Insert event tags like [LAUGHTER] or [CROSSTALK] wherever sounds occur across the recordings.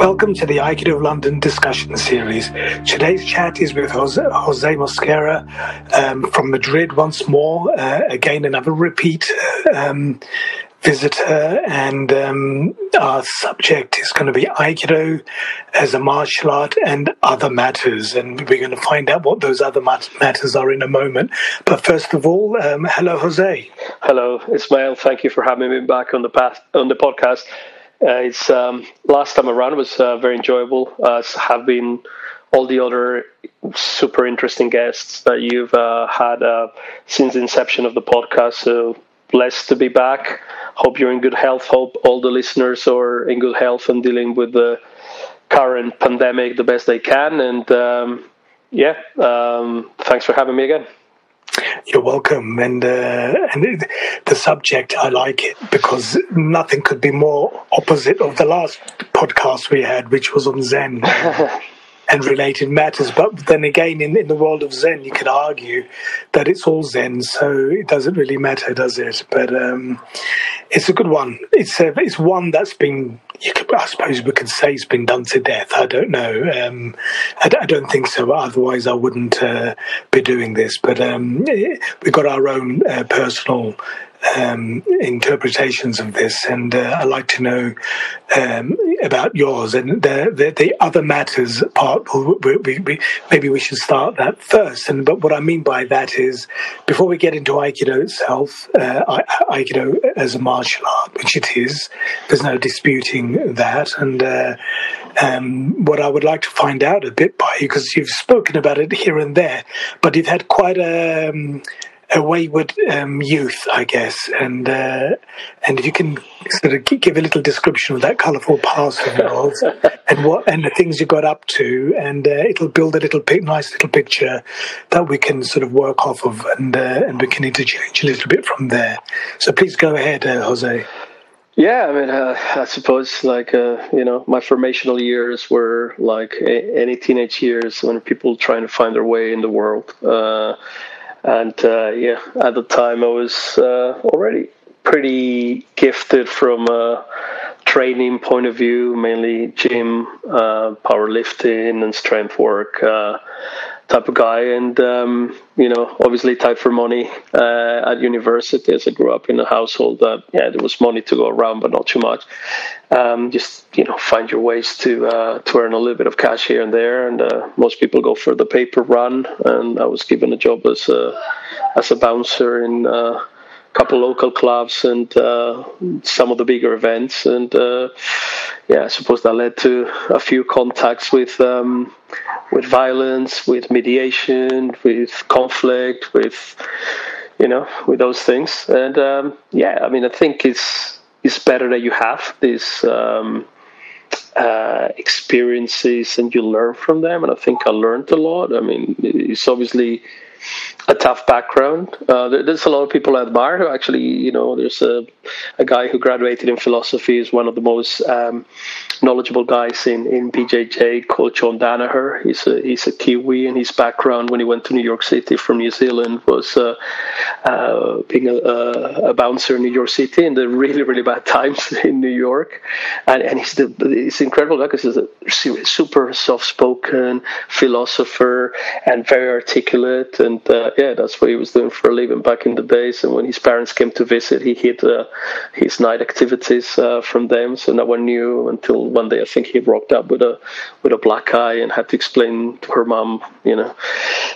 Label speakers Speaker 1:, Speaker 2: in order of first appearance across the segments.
Speaker 1: Welcome to the Aikido of London discussion series. Today's chat is with Jose, Mosquera um, from Madrid once more. Uh, again, another repeat um, visitor, and um, our subject is going to be Aikido as a martial art and other matters. And we're going to find out what those other mat- matters are in a moment. But first of all, um, hello, Jose.
Speaker 2: Hello, Ismail. Thank you for having me back on the path, on the podcast. Uh, it's um, last time around was uh, very enjoyable. As have been all the other super interesting guests that you've uh, had uh, since the inception of the podcast. So blessed to be back. Hope you're in good health. Hope all the listeners are in good health and dealing with the current pandemic the best they can. And um, yeah, um, thanks for having me again.
Speaker 1: You're welcome, and uh, and the subject I like it because nothing could be more opposite of the last podcast we had, which was on Zen. [LAUGHS] and related matters. But then again, in, in the world of Zen, you could argue that it's all Zen, so it doesn't really matter, does it? But um, it's a good one. It's a, it's one that's been, could, I suppose we could say it's been done to death. I don't know. Um, I, I, don't think so. Otherwise, I wouldn't uh, be doing this. But um, we've got our own uh, personal um, interpretations of this, and uh, I'd like to know um, about yours and the, the, the other matters part. We, we, we, maybe we should start that first. And but what I mean by that is, before we get into Aikido itself, uh, Aikido as a martial art, which it is, there's no disputing that. And uh, um, what I would like to find out a bit by you, because you've spoken about it here and there, but you've had quite a um, a wayward um, youth, I guess, and uh, and if you can sort of give a little description of that colourful past of yours [LAUGHS] and what and the things you got up to, and uh, it'll build a little nice little picture that we can sort of work off of, and uh, and we can interchange a little bit from there. So please go ahead, uh, Jose.
Speaker 2: Yeah, I mean, uh, I suppose like uh, you know, my formational years were like a- any teenage years when people trying to find their way in the world. Uh, and uh, yeah, at the time I was uh, already pretty gifted from a training point of view, mainly gym, uh, powerlifting, and strength work uh, type of guy. And um, you know, obviously tight for money uh, at university. As I grew up in a household that yeah, there was money to go around, but not too much. Um, just you know, find your ways to uh, to earn a little bit of cash here and there. And uh, most people go for the paper run. And I was given a job as a as a bouncer in uh, couple local clubs and uh, some of the bigger events. And uh, yeah, I suppose that led to a few contacts with. Um, with violence, with mediation, with conflict, with you know, with those things. And um, yeah, I mean, I think it's it's better that you have these um, uh, experiences and you learn from them. And I think I learned a lot. I mean, it's obviously a tough background. Uh, there's a lot of people I admire who actually, you know, there's a, a guy who graduated in philosophy, is one of the most um, knowledgeable guys in, in BJJ called John Danaher. He's a, he's a Kiwi, and his background when he went to New York City from New Zealand was uh, uh, being a, a, bouncer in New York City in the really, really bad times [LAUGHS] in New York. And, and he's, the, he's incredible because he's a super soft spoken philosopher and very articulate. And uh, yeah, that's what he was doing for a living back in the days. And when his parents came to visit, he hid uh, his night activities uh, from them, so no one knew until one day. I think he rocked up with a with a black eye and had to explain to her mom, you know,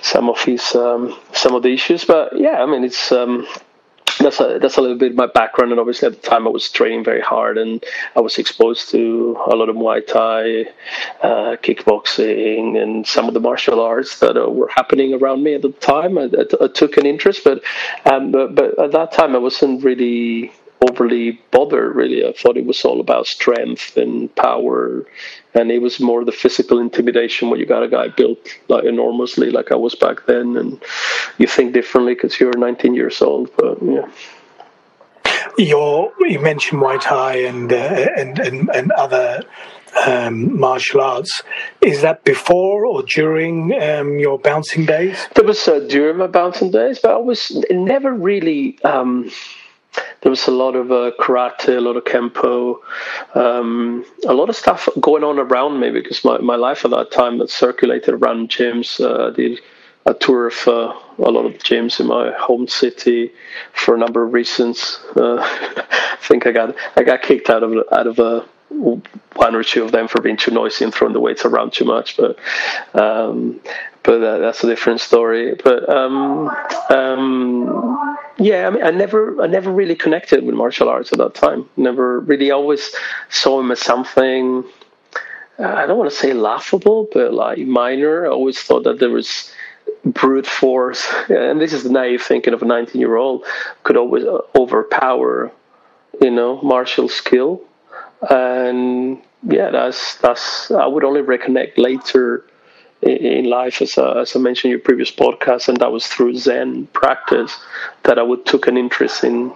Speaker 2: some of his um, some of the issues. But yeah, I mean, it's. Um, that's a, that's a little bit my background, and obviously at the time I was training very hard, and I was exposed to a lot of Muay Thai, uh, kickboxing, and some of the martial arts that uh, were happening around me at the time. I, I, I took an interest, but, um, but but at that time I wasn't really overly bothered really i thought it was all about strength and power and it was more the physical intimidation when you got a guy built like enormously like i was back then and you think differently because you're 19 years old but yeah
Speaker 1: Your, you mentioned Muay Thai and, uh, and, and and other um, martial arts. Is that before or during um, your bouncing days?
Speaker 2: That was uh, during my bouncing days, but I was never really. Um, there was a lot of uh, karate, a lot of kempo, um, a lot of stuff going on around me because my, my life at that time that circulated around gyms. Uh, did a tour of uh, a lot of gyms in my home city for a number of reasons. Uh, [LAUGHS] I think I got I got kicked out of out of a one or two of them for being too noisy and throwing the weights around too much, but um, but uh, that's a different story. But um, um, yeah, I mean, I never, I never really connected with martial arts at that time. Never really, always saw him as something. Uh, I don't want to say laughable, but like minor. I always thought that there was brute force, [LAUGHS] and this is the naive thinking of a 19-year-old could always uh, overpower, you know, martial skill. And yeah, that's that's. I would only reconnect later in life, as, uh, as I mentioned in your previous podcast, and that was through Zen practice that I would took an interest in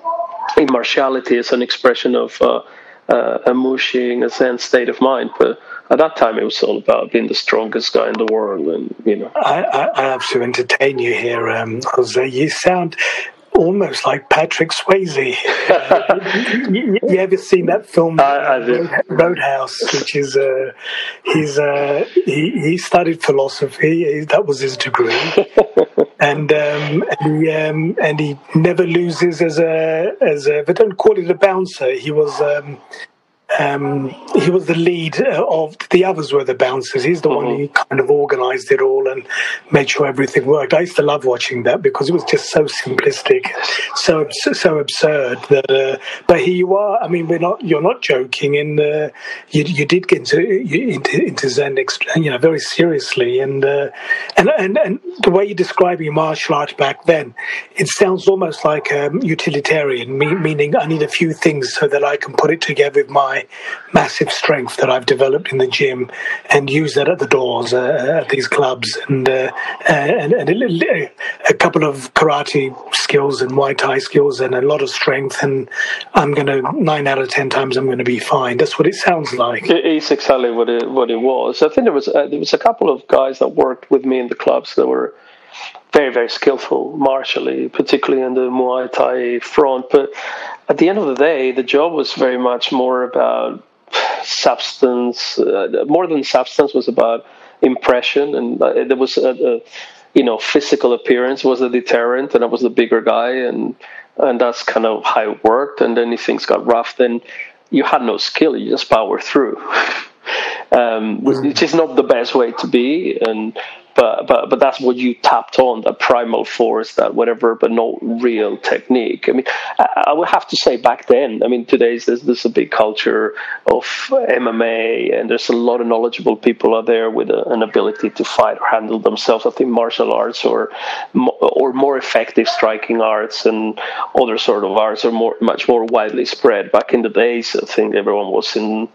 Speaker 2: in martiality as an expression of uh, uh, a mushin, a Zen state of mind. But at that time, it was all about being the strongest guy in the world, and you know.
Speaker 1: I, I, I have to entertain you here, um, Jose. You sound almost like Patrick Swayze. you, [LAUGHS] you, ever seen that film
Speaker 2: I,
Speaker 1: I Roadhouse? Which is uh, he's uh, he he studied philosophy. That was his degree, [LAUGHS] and um, and, he, um, and he never loses as a as a. They don't call it a bouncer. He was. Um, um, he was the lead uh, of the others were the bouncers. He's the mm-hmm. one who kind of organised it all and made sure everything worked. I used to love watching that because it was just so simplistic, so so absurd. That, uh, but here you are. I mean, we're not. You're not joking, and uh, you you did get into into, into Zen, you know, very seriously, and uh, and and and the way you're describing martial art back then, it sounds almost like um, utilitarian, meaning I need a few things so that I can put it together with my massive strength that I've developed in the gym and use that at the doors uh, at these clubs and uh, and, and a, a, couple of karate skills and Muay Thai skills and a lot of strength and I'm going to nine out of ten times I'm going to be fine. That's what it sounds like.
Speaker 2: It is exactly what it what it was. I think there was uh, there was a couple of guys that worked with me in the clubs that were very, very skillful martially, particularly in the Muay Thai front. But at the end of the day, the job was very much more about substance. Uh, more than substance was about impression, and uh, there was a, a, you know physical appearance was a deterrent, and I was the bigger guy, and and that's kind of how it worked. And then if things got rough, then you had no skill; you just power through. [LAUGHS] um, which is not the best way to be, and but but but that's what you tapped on that primal force that whatever but no real technique. I mean I, I, would have to say back then i mean today's there's, there's a big culture of mma and there's a lot of knowledgeable people out there with a, an ability to fight or handle themselves. I think martial arts or or more effective striking arts and other sort of arts are more much more widely spread. Back in the days i think everyone was in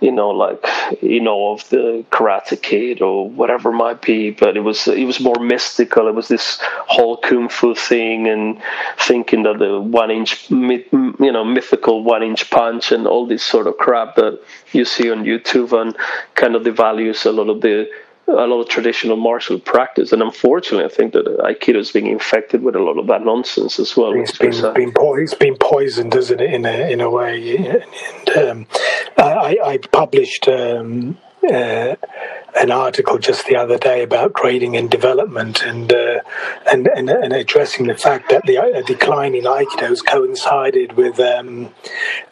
Speaker 2: you know like you know of the karate kid or whatever might be but it was it was more mystical. It was this whole kung fu thing, and thinking that the one inch, you know, mythical one inch punch and all this sort of crap that you see on YouTube, and kind of devalues a lot of the a lot of traditional martial practice. And unfortunately, I think that Aikido is being infected with a lot of that nonsense as well.
Speaker 1: It's been, been, po- it's been poisoned, isn't it, in a, in a way? And um, I, I published um, uh, an article just the other day about grading and development and uh, and, and, and addressing the fact that the uh, decline in aikido has coincided with um,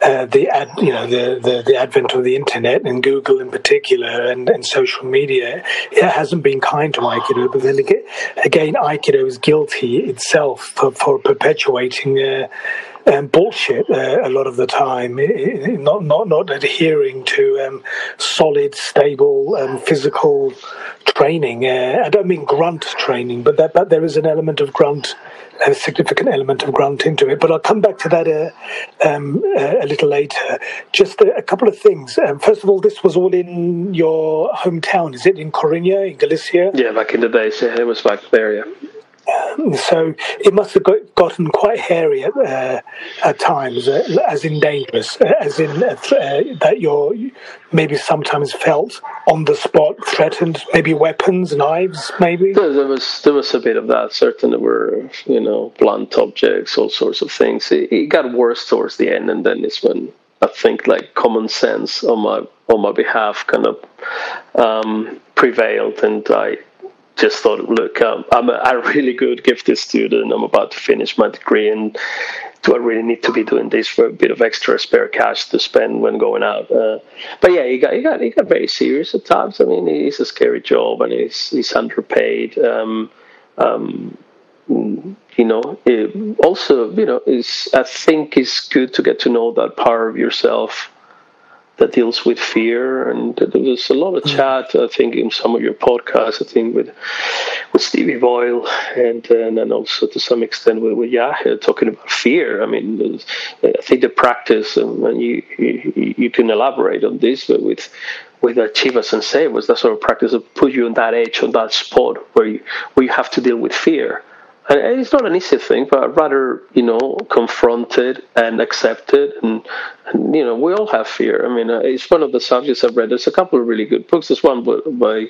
Speaker 1: uh, the ad, you know the, the, the advent of the internet and Google in particular and, and social media. It hasn't been kind to aikido, but then again, aikido is guilty itself for, for perpetuating uh, um, bullshit uh, a lot of the time, not not not adhering to um, solid, stable, um, physical training. Uh, I don't mean grunt training, but that but there is an element of grunt, a significant element of grunt into it. But I'll come back to that uh, um, a little later. Just a, a couple of things. Um, first of all, this was all in your hometown. Is it in Coruña, in Galicia?
Speaker 2: Yeah, back in the days, yeah, it was back there. Yeah.
Speaker 1: So it must have got, gotten quite hairy at, uh, at times, uh, as in dangerous, uh, as in uh, uh, that you're maybe sometimes felt on the spot threatened, maybe weapons, knives, maybe.
Speaker 2: There, there was there was a bit of that. Certainly, There were you know blunt objects, all sorts of things. It, it got worse towards the end, and then it's when I think like common sense on my on my behalf kind of um, prevailed, and I just thought, look, um, I'm a, a, really good gifted student. I'm about to finish my degree, and do I really need to be doing this for a bit of extra spare cash to spend when going out? Uh, but yeah, he got he got he got very serious at times. I mean, it's a scary job, and he's he's underpaid. Um, um, you know, also, you know, is I think it's good to get to know that part of yourself that deals with fear. And there was a lot of mm. chat, I think, in some of your podcasts, I think, with with Stevie Boyle and and then also to some extent with, with Yahya talking about fear. I mean, I think the practice, um, and you, you, you can elaborate on this, but with with Chiba and was that sort of practice of put you on that edge, on that spot where you where you have to deal with fear and it's not an easy thing, but rather, you know, confronted and accepted. And, and you know, we all have fear. I mean, uh, it's one of the subjects I've read. There's a couple of really good books. There's one by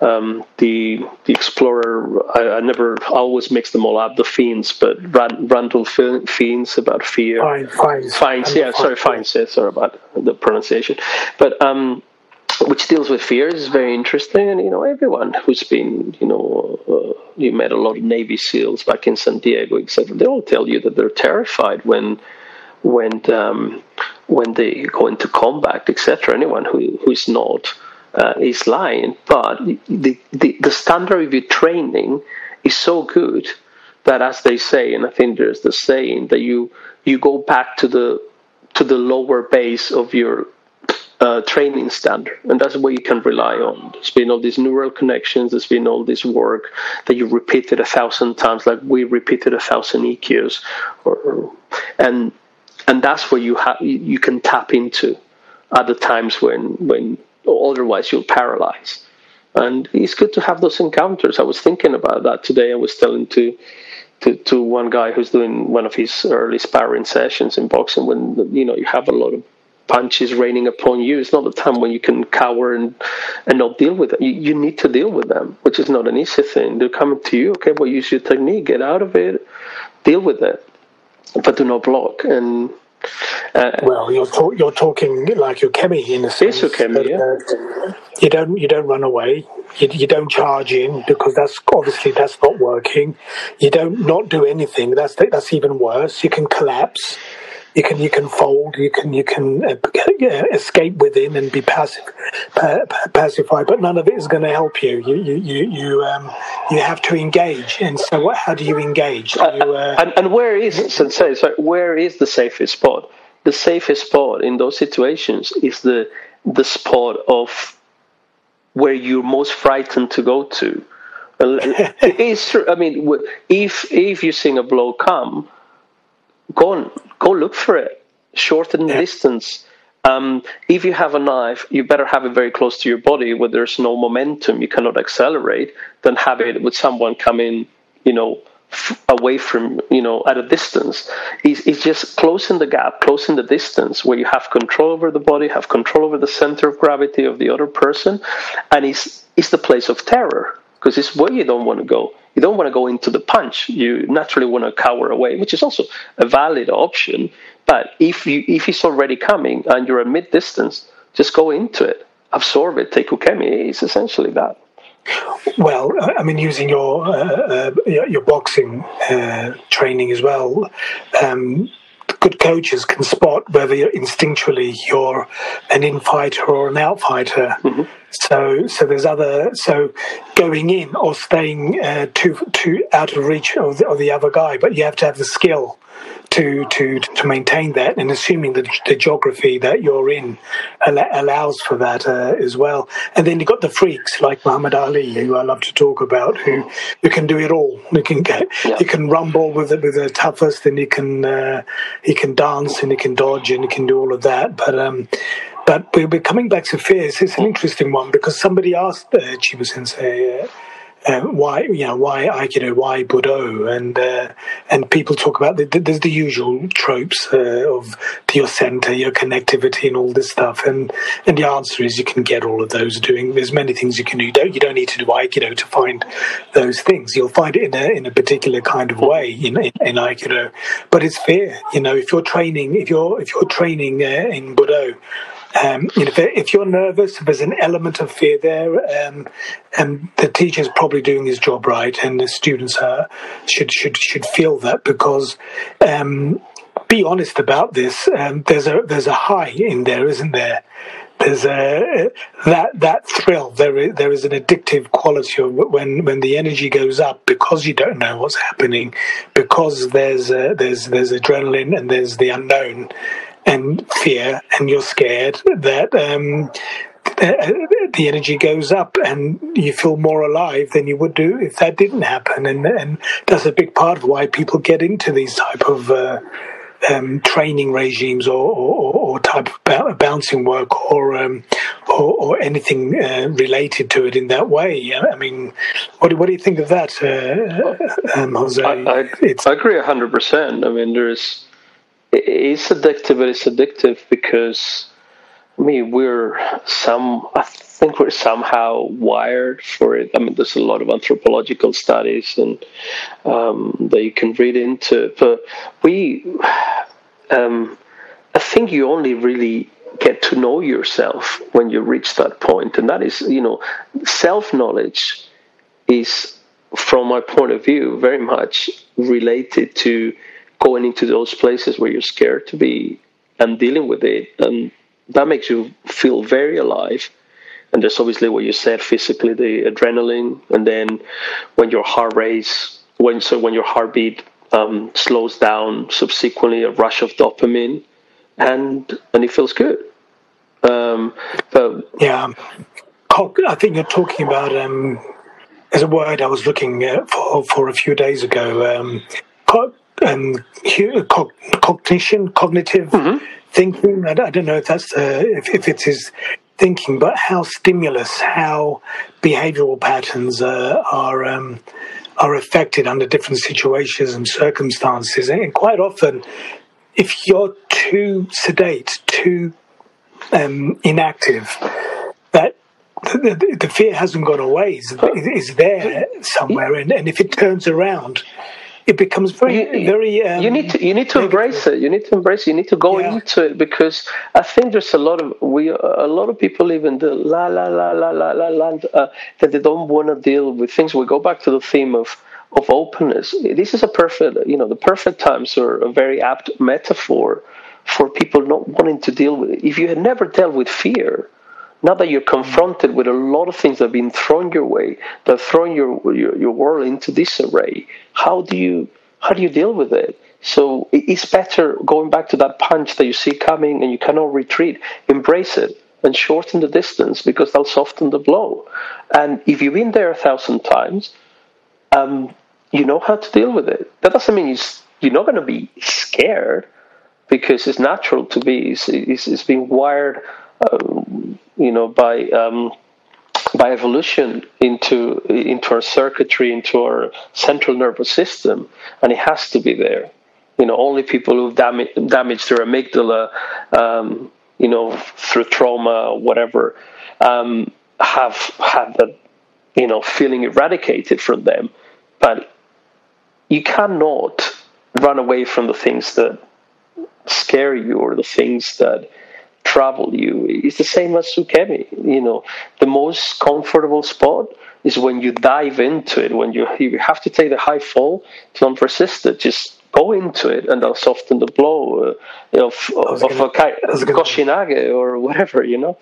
Speaker 2: um, the the explorer. I, I, never, I always mix them all up. The Fiends, but Rand, Randall Fiennes about fear.
Speaker 1: Fine, fine,
Speaker 2: Fiennes. Yeah, sorry, Fiennes. Sorry about the pronunciation. But um, [LAUGHS] which deals with fear is very interesting. And you know, everyone who's been, you know, uh, you met a lot of Navy SEALs back in San Diego, etc. They all tell you that they're terrified when when um, when they go into combat, etc. Anyone who who is not uh, is lying. But the, the the standard of your training is so good that, as they say, and I think there's the saying that you you go back to the to the lower base of your uh, training standard, and that's what you can rely on. There's been all these neural connections. There's been all this work that you repeated a thousand times, like we repeated a thousand ikkyos, or, and and that's where you have you can tap into the times when when otherwise you'll paralyze. And it's good to have those encounters. I was thinking about that today. I was telling to to, to one guy who's doing one of his early sparring sessions in boxing when you know you have a lot of punches raining upon you. It's not the time when you can cower and, and not deal with it. You, you need to deal with them, which is not an easy thing. They're coming to you. Okay, well, use your technique, get out of it, deal with it, but do not block. And
Speaker 1: uh, well, you're talk, you're talking like ukemi in a sense.
Speaker 2: Yes, kemi. Yeah.
Speaker 1: Uh, you don't you don't run away. You, you don't charge in because that's obviously that's not working. You don't not do anything. That's that's even worse. You can collapse you can you can fold, you can you can uh, escape within and be passive, pa- pacified, but none of it is going to help you. You you you you, um, you have to engage, and so what, how do you engage? Do you,
Speaker 2: uh... and, and where is sensei? So where is the safest spot? The safest spot in those situations is the the spot of where you're most frightened to go to. [LAUGHS] it's true. I mean, if if you sing a blow come, go on, go look for it. Shorten yeah. distance. Um, if you have a knife, you better have it very close to your body where there's no momentum, you cannot accelerate, than have it with someone coming, you know, f- away from, you know, at a distance. It's, it's just closing the gap, closing the distance where you have control over the body, have control over the center of gravity of the other person, and it's, it's the place of terror because it's where you don't want to go. You don't want to go into the punch. You naturally want to cower away, which is also a valid option. But if you if he's already coming and you're at mid distance, just go into it, absorb it, take ukemi. It's essentially that.
Speaker 1: Well, I mean, using your uh, uh, your boxing uh, training as well, um, good coaches can spot whether you're instinctually you're an in-fighter or an out-fighter. Mm-hmm. So, so there's other. So, going in or staying uh, too too out of reach of the, of the other guy, but you have to have the skill to to to maintain that, and assuming that the geography that you're in allows for that uh, as well. And then you've got the freaks like Muhammad Ali, who I love to talk about, who who can do it all. You can get, yeah. you can rumble with the, with the toughest, and he can uh, he can dance and he can dodge and he can do all of that. But um, but we're coming back to fears. It's an interesting one because somebody asked uh, Chiba Sensei. Uh, uh, why you know why Aikido, why Budo, and uh, and people talk about the, the, there's the usual tropes uh, of your center, your connectivity, and all this stuff. And and the answer is you can get all of those doing. There's many things you can do. You don't you don't need to do Aikido to find those things. You'll find it in a in a particular kind of way in in, in Aikido. But it's fair, you know, if you're training, if you're if you're training uh, in Budo um, you know, if, you're nervous, if there's an element of fear there, um, and the teacher's probably doing his job right, and the students are, should should should feel that because. Um, be honest about this. Um, there's a there's a high in there, isn't there? There's a that that thrill. There is there is an addictive quality when when the energy goes up because you don't know what's happening, because there's a, there's there's adrenaline and there's the unknown and fear, and you're scared that um, the energy goes up and you feel more alive than you would do if that didn't happen. And, and that's a big part of why people get into these type of uh, um, training regimes or, or, or, type of bouncing work or um, or, or, anything uh, related to it in that way. I mean, what, what do you think of that, uh, um, Jose? I,
Speaker 2: I, I agree hundred percent. I mean, there's it is addictive, but it's addictive because I mean we're some I think we're somehow wired for it. I mean there's a lot of anthropological studies and um, that you can read into, but we um, I think you only really get to know yourself when you reach that point, and that is you know self knowledge is from my point of view very much related to going into those places where you're scared to be and dealing with it. And that makes you feel very alive. And there's obviously what you said physically, the adrenaline, and then when your heart race, when so when your heartbeat um, slows down, subsequently a rush of dopamine, and and it feels good. Um,
Speaker 1: but yeah, I think you're talking about. Um, there's a word I was looking for for a few days ago. Um, um, cognition, cognitive mm-hmm. thinking. I, I, don't know if that's uh, if, if it is his thinking, but how stimulus, how behavioural patterns uh, are um, are affected under different situations and circumstances, and quite often, if you're too sedate, too um, inactive, that the, the, the, fear hasn't gone away. It's, it's there somewhere, and, and if it turns around, it becomes very you, very. Um,
Speaker 2: you need to you need to embrace it. You need to embrace it. You need to go yeah. into it because I think there's a lot of we a lot of people live in the la la la la la la land uh, that they don't want to deal with things. We go back to the theme of of openness. This is a perfect you know the perfect times are a very apt metaphor for people not wanting to deal with it. If you had never dealt with fear, now that you're confronted with a lot of things that have been thrown your way, that have thrown your, your, your world into disarray, how do you how do you deal with it? So it's better going back to that punch that you see coming and you cannot retreat. Embrace it and shorten the distance because that'll soften the blow. And if you've been there a thousand times, um, you know how to deal with it. That doesn't mean you're not going to be scared because it's natural to be. It's, it's, it's been wired um, you know, by um, by evolution into into our circuitry, into our central nervous system, and it has to be there. You know, only people who've damaged their amygdala, um, you know, through trauma or whatever, um, have had that, you know, feeling eradicated from them. But you cannot run away from the things that scare you or the things that trouble you. It's the same as Ukemi. You know, the most comfortable spot is when you dive into it. When you you have to take the high fall, don't resist it. Just go into it, and that'll soften the blow uh, of of, gonna, of a koshinage or whatever. You know.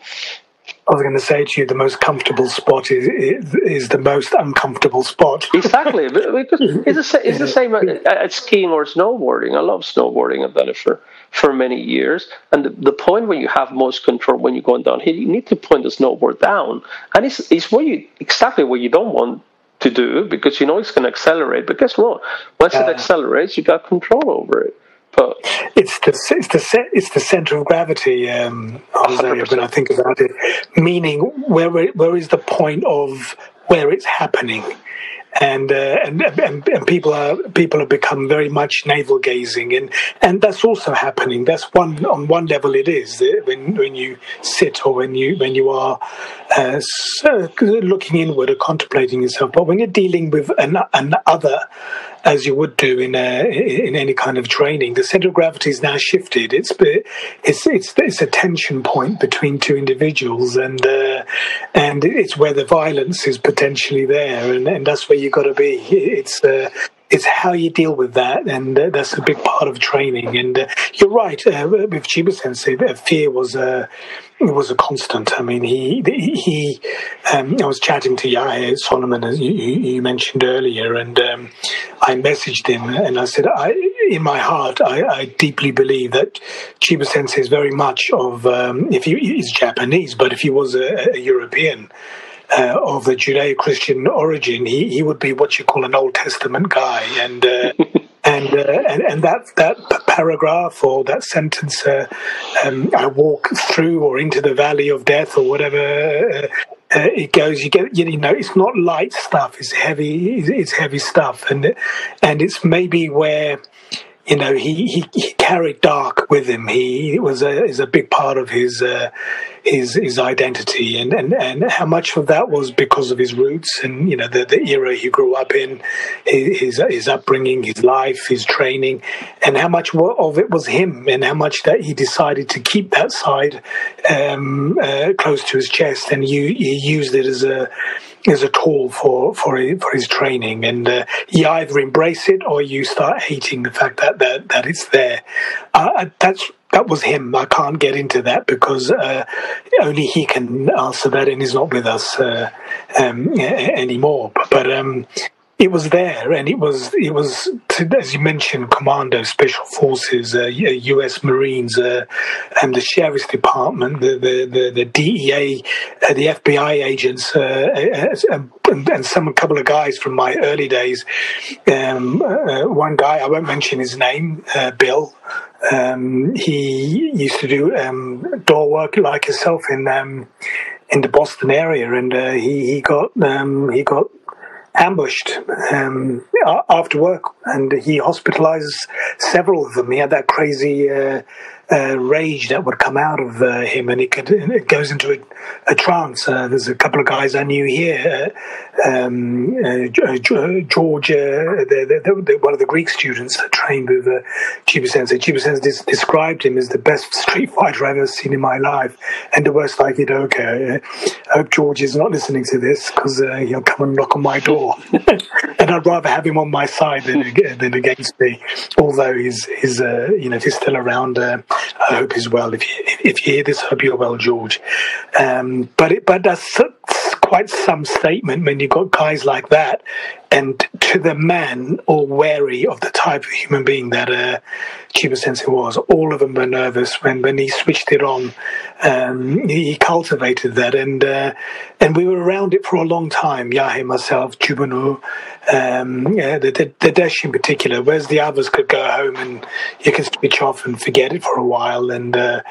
Speaker 1: I was going to say to you, the most comfortable spot is is, the most uncomfortable spot. [LAUGHS]
Speaker 2: exactly, it's the, it's the same at skiing or snowboarding. I love snowboarding. I've done it for, for many years. And the, the point where you have most control when you're going downhill, you need to point the snowboard down, and it's it's where you exactly what you don't want to do because you know it's going to accelerate. But guess what? Once uh, it accelerates, you got control over it.
Speaker 1: But it's the it's the it's the center of gravity, um, when I think about it. Meaning, where where is the point of where it's happening? and, uh, and, and and people are people have become very much navel gazing, and and that's also happening. That's one on one level. It is when when you sit or when you when you are uh, looking inward or contemplating yourself. But when you're dealing with an, an other as you would do in a, in any kind of training. The center of gravity is now shifted. It's it's it's it's a tension point between two individuals, and uh, and it's where the violence is potentially there, and, and that's where you've got to be. It's uh, it's how you deal with that, and uh, that's a big part of training. And uh, you're right uh, with Chiba Sensei, fear was a was a constant. I mean, he he. Um, I was chatting to Yahya Solomon as you, you mentioned earlier, and um, I messaged him and I said, I, in my heart, I, I deeply believe that Chiba Sensei is very much of um, if he is Japanese, but if he was a, a European uh, of the Judeo-Christian origin, he, he would be what you call an Old Testament guy, and uh, [LAUGHS] and, uh, and and that that paragraph or that sentence, uh, um, I walk through or into the valley of death or whatever. Uh, uh, it goes. You get, you know, it's not light stuff. It's heavy. It's heavy stuff, and and it's maybe where you know, he, he, he, carried dark with him. He was a is a big part of his uh, his his identity, and, and and how much of that was because of his roots and you know the, the era he grew up in, his his upbringing, his life, his training, and how much of it was him, and how much that he decided to keep that side um, uh, close to his chest, and you he used it as a as a tool for for for his training, and uh, you either embrace it or you start hating the fact that that, that it's there. Uh, that's that was him. I can't get into that because uh, only he can answer that, and he's not with us uh, um, anymore. But, but um, it was there, and it was it was as you mentioned, Commando, Special Forces, uh, U.S. Marines, uh, and the Sheriff's Department, the the the, the DEA, uh, the FBI agents, uh, uh, uh, and, and, some a couple of guys from my early days. Um, one guy, I won't mention his name, Bill. Um, he used to do um, door work like yourself in um, in the Boston area, and he he got um, he got ambushed um, after work, and he hospitalizes several of them. He had that crazy uh, uh, rage that would come out of uh, him, and it, could, it goes into a, a trance. Uh, there's a couple of guys I knew here, uh, um, uh, George, the, the, the, one of the Greek students that trained with uh, Chiba Sensei. Chiba Sensei described him as the best street fighter I've ever seen in my life, and the worst. Okay, I hope George is not listening to this because he'll come and knock on my door, [LAUGHS] and I'd rather have him on my side than, than against me. Although he's, he's you know, if he's still around. I hope he's well. If you, if you hear this, I hope you're well, George. Um, but it, but that's quite some statement when you've got guys like that, and to the man, all wary of the type of human being that uh, Chiba Sensei was. All of them were nervous when, when he switched it on. Um, he cultivated that, and uh, and we were around it for a long time. Yahya, myself, Chubano, um, the, the, the Desh in particular, whereas the others could go home and you can switch off and forget it for a while. And uh,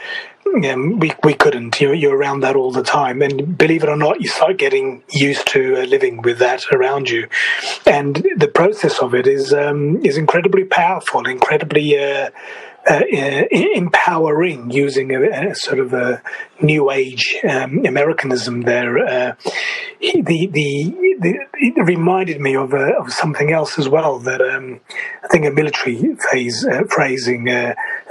Speaker 1: yeah, we, we couldn't. You're, you're around that all the time. And believe it or not, you start getting used to uh, living with that around you. And the process of it is, um, is incredibly powerful, incredibly. Uh, uh, empowering using a, a, sort of a new age um, Americanism there. Uh, the, the, the, it reminded me of, uh, of something else as well that um, I think a military phase, uh, phrasing,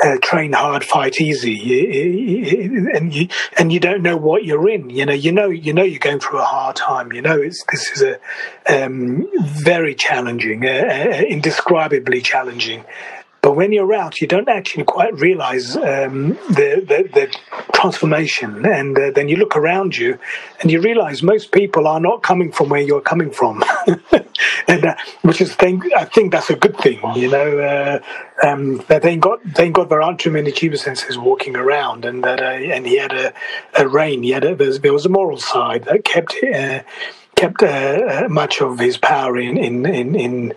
Speaker 1: uh, uh, train hard, fight easy. And you, and you don't know what you're in. You know, you know, you know, you're going through a hard time. You know, it's, this is a um, very challenging, indescribably challenging but when you're out, you don't actually quite realize um, the, the, the, transformation. And uh, then you look around you and you realize most people are not coming from where you're coming from. [LAUGHS] and uh, which is thing, I think that's a good thing, you know, uh, um, that thank God, thank God there aren't too many Chiba senseis walking around and that, uh, and he had a, a rein, he had a, there was a moral side that kept, uh, kept uh, much of his power in, in, in, in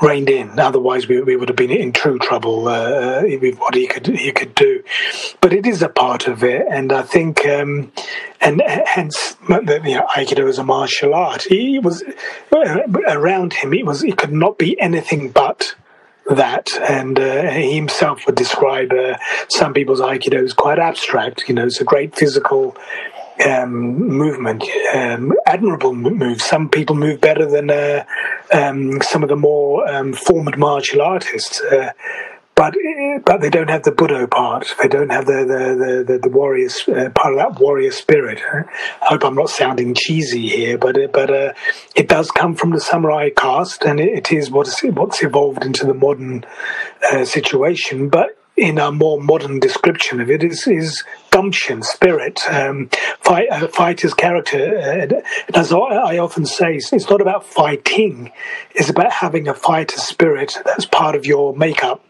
Speaker 1: reined in. Otherwise, we, we would have been in true trouble uh, with what he could he could do. But it is a part of it, and I think, um, and hence, you know, Aikido is a martial art. He was uh, around him. It was it could not be anything but that, and uh, he himself would describe uh, some people's Aikido as quite abstract. You know, it's a great physical um, movement, um, admirable move. Some people move better than uh, um, some of the more um, formed martial artists. Uh, but but they don't have the Budo part. They don't have the the the, the, warrior uh, part of that warrior spirit. I hope I'm not sounding cheesy here, but uh, but uh, it does come from the samurai caste, and it, it is what's what's evolved into the modern uh, situation. But in a more modern description of it is, is gumption, spirit, um, fight, uh, fighter's character. Uh, as I often say, it's not about fighting; it's about having a fighter spirit that's part of your makeup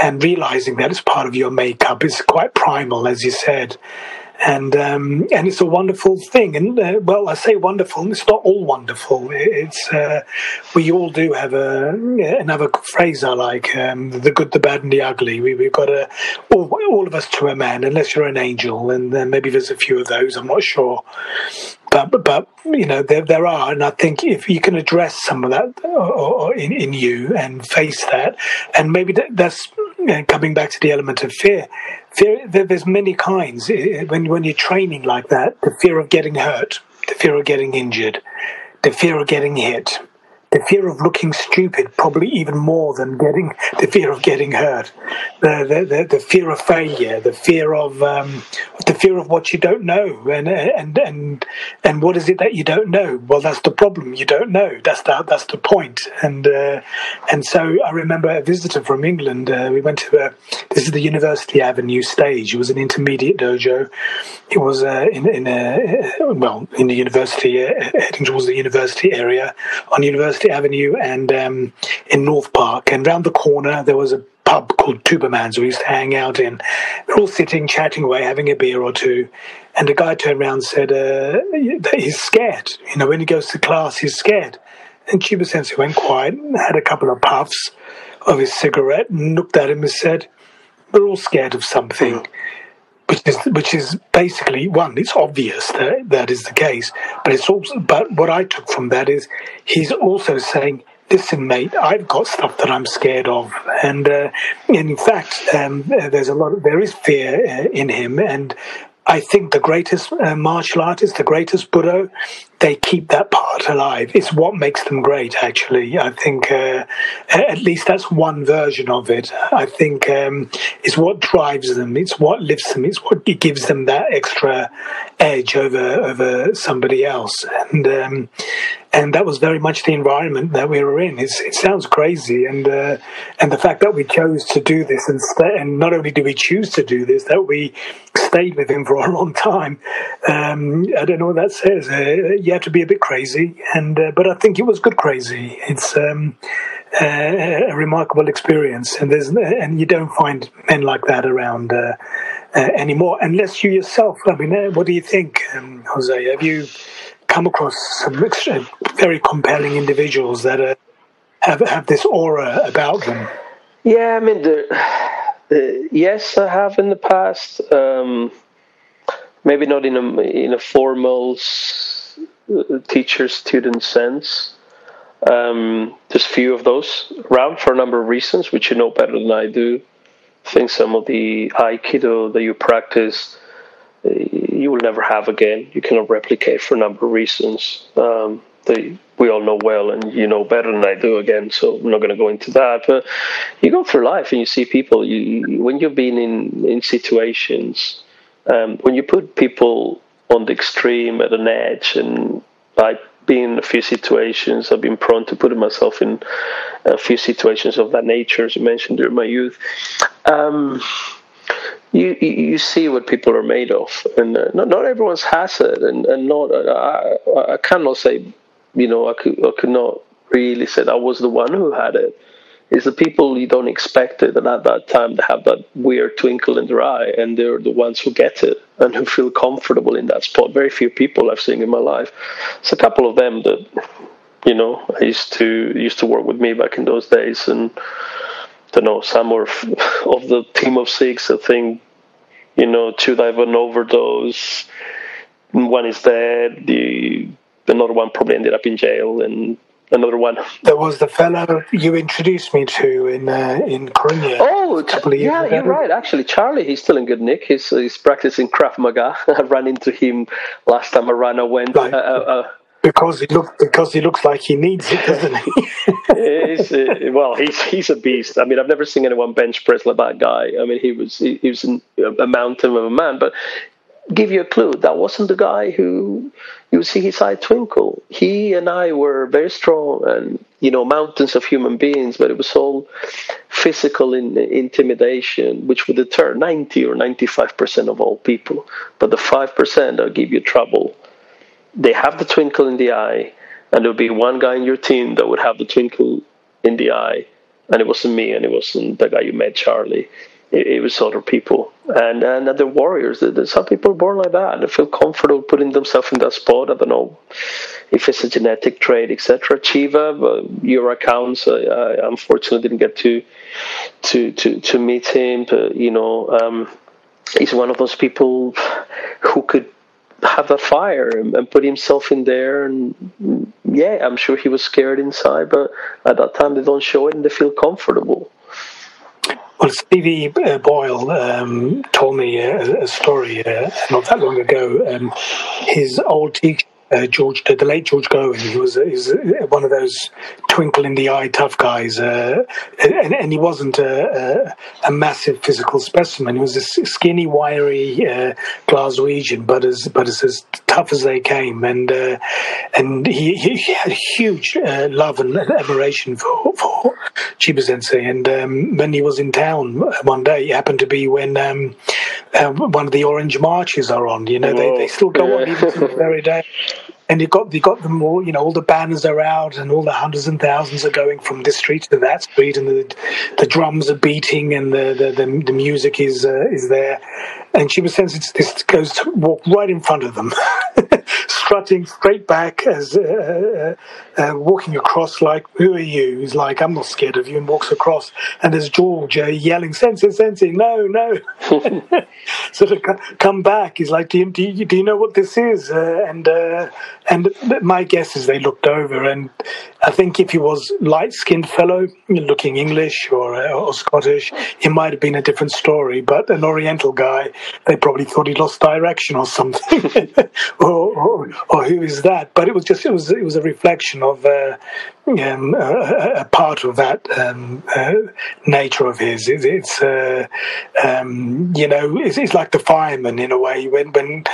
Speaker 1: and realizing that it's part of your makeup is quite primal, as you said. And um, and it's a wonderful thing. And uh, well, I say wonderful. It's not all wonderful. It's uh, we all do have a another phrase I like: um, the good, the bad, and the ugly. We, have got a all, all of us to a man, unless you're an angel, and uh, maybe there's a few of those. I'm not sure but but you know there there are, and I think if you can address some of that or, or in in you and face that, and maybe that, that's coming back to the element of fear. Fear there, there's many kinds. When when you're training like that, the fear of getting hurt, the fear of getting injured, the fear of getting hit, the fear of looking stupid, probably even more than getting the fear of getting hurt, the the, the, the fear of failure, the fear of um, the fear of what you don't know, and and and and what is it that you don't know? Well, that's the problem. You don't know. That's the that's the point. And uh, and so I remember a visitor from England. Uh, we went to a, this is the University Avenue stage. It was an intermediate dojo. It was uh, in in a well in the university uh, heading towards the university area on University University Avenue and um, in North Park. And round the corner, there was a pub called Tuberman's we used to hang out in. We're all sitting, chatting away, having a beer or two. And the guy turned around and said uh, he's scared. You know, when he goes to class, he's scared. And Chiba Sensei went quiet, and had a couple of puffs of his cigarette, and looked at him and said, We're all scared of something which is which is basically one. It's obvious that that is the case, but it's also. But what I took from that is he's also saying, "Listen, mate, I've got stuff that I'm scared of," and, uh, and in fact, um, there's a lot. Of, there is fear uh, in him, and I think the greatest uh, martial artist, the greatest Budo, they keep that part alive. It's what makes them great, actually. I think uh, at least that's one version of it. I think um, it's what drives them. It's what lifts them. It's what gives them that extra edge over over somebody else. And um, and that was very much the environment that we were in. It's, it sounds crazy, and uh, and the fact that we chose to do this, and st- and not only did we choose to do this, that we stayed with him for a [LAUGHS] long time. Um, I don't know what that says. Uh, you have to be a bit crazy, and uh, but I think it was good crazy. It's um, a remarkable experience, and there's and you don't find men like that around. Uh, uh, anymore, unless you yourself. I mean, uh, what do you think, um, Jose? Have you come across some very compelling individuals that have have this aura about them.
Speaker 2: Yeah, I mean, the, yes, I have in the past. Um, maybe not in a in a formal teacher student sense. Um, there's few of those around for a number of reasons, which you know better than I do. I think some of the aikido that you practice you will never have again. You cannot replicate for a number of reasons um, that we all know well, and you know better than I do. Again, so I'm not going to go into that. But you go through life and you see people. You when you've been in in situations um, when you put people on the extreme at an edge, and I've been in a few situations. I've been prone to putting myself in a few situations of that nature, as you mentioned during my youth. Um, you you see what people are made of, and uh, not not everyone's has it, and and not uh, I I cannot say, you know, I could I could not really say I was the one who had it. It's the people you don't expect it, and at that time they have that weird twinkle in their eye, and they're the ones who get it and who feel comfortable in that spot. Very few people I've seen in my life. It's a couple of them that You know, used to used to work with me back in those days, and don't know some of [LAUGHS] of the team of six. I think you know two died an overdose. One is dead. The another one probably ended up in jail, and another one.
Speaker 1: There was the fellow you introduced me to in uh, in Korea.
Speaker 2: Oh, yeah, you're right. Actually, Charlie, he's still in good nick. He's he's practicing Krav Maga. [LAUGHS] I ran into him last time I ran. I went. Right. Uh, uh,
Speaker 1: because he look because he looks like he needs it, doesn't he? [LAUGHS]
Speaker 2: he's, uh, well, he's he's a beast. I mean, I've never seen anyone bench press like that guy. I mean, he was he, he was a mountain of a man. But give you a clue, that wasn't the guy who you see his eye twinkle. He and I were very strong and you know mountains of human beings, but it was all physical in, intimidation, which would deter ninety or ninety five percent of all people. But the five percent that give you trouble they have the twinkle in the eye, and there'll be one guy in your team that would have the twinkle in the eye, and it wasn't me, and it wasn't the guy you met, Charlie. It, it was other people, and and the warriors. Some people are born like that. They feel comfortable putting themselves in that spot. I don't know if it's a genetic trait, etc. Chiba, your accounts, I, I unfortunately didn't get to to to to meet him. But, you know, um, he's one of those people who could have a fire and, and, put himself in there and yeah i'm sure he was scared inside but at that time they don't show it and they feel comfortable
Speaker 1: well stevie boyle um, told me a, a story uh, not that long ago. Um, his old teacher uh, George, the, late George Goen, he was, he was one of those twinkle in the eye tough guys, uh, and, and, he wasn't a, a, a, massive physical specimen. He was a skinny, wiry uh, Glaswegian, but as but as, as tough as they came, and uh, and he, he, had huge uh, love and admiration for for Chiba Sensei. And um, when he was in town one day, it happened to be when um, uh, one of the Orange Marches are on. You know, they, they still go on even to the very day [LAUGHS] and you got you got them all. You know, all the banners are out, and all the hundreds and thousands are going from this street to that street, and the the drums are beating, and the the, the, the music is uh, is there. And she was sensitive. This goes to walk right in front of them, [LAUGHS] strutting straight back as uh, uh, uh, walking across. Like, who are you? He's like, I'm not scared of you, and walks across. And there's George uh, yelling, "Sensei, Sensei, no, no!" [LAUGHS] [LAUGHS] so to come back, he's like, "Do you, do you, do you know what this is?" Uh, and and my guess is they looked over, and I think if he was light-skinned fellow, looking English or, uh, or Scottish, it might have been a different story. But an Oriental guy, they probably thought he lost direction or something, [LAUGHS] or, or, or, who is that? But it was just it was it was a reflection of uh, um, a, a, part of that um, uh, nature of his. It, it's uh, um, you know it's, it's, like the fireman in a way. When when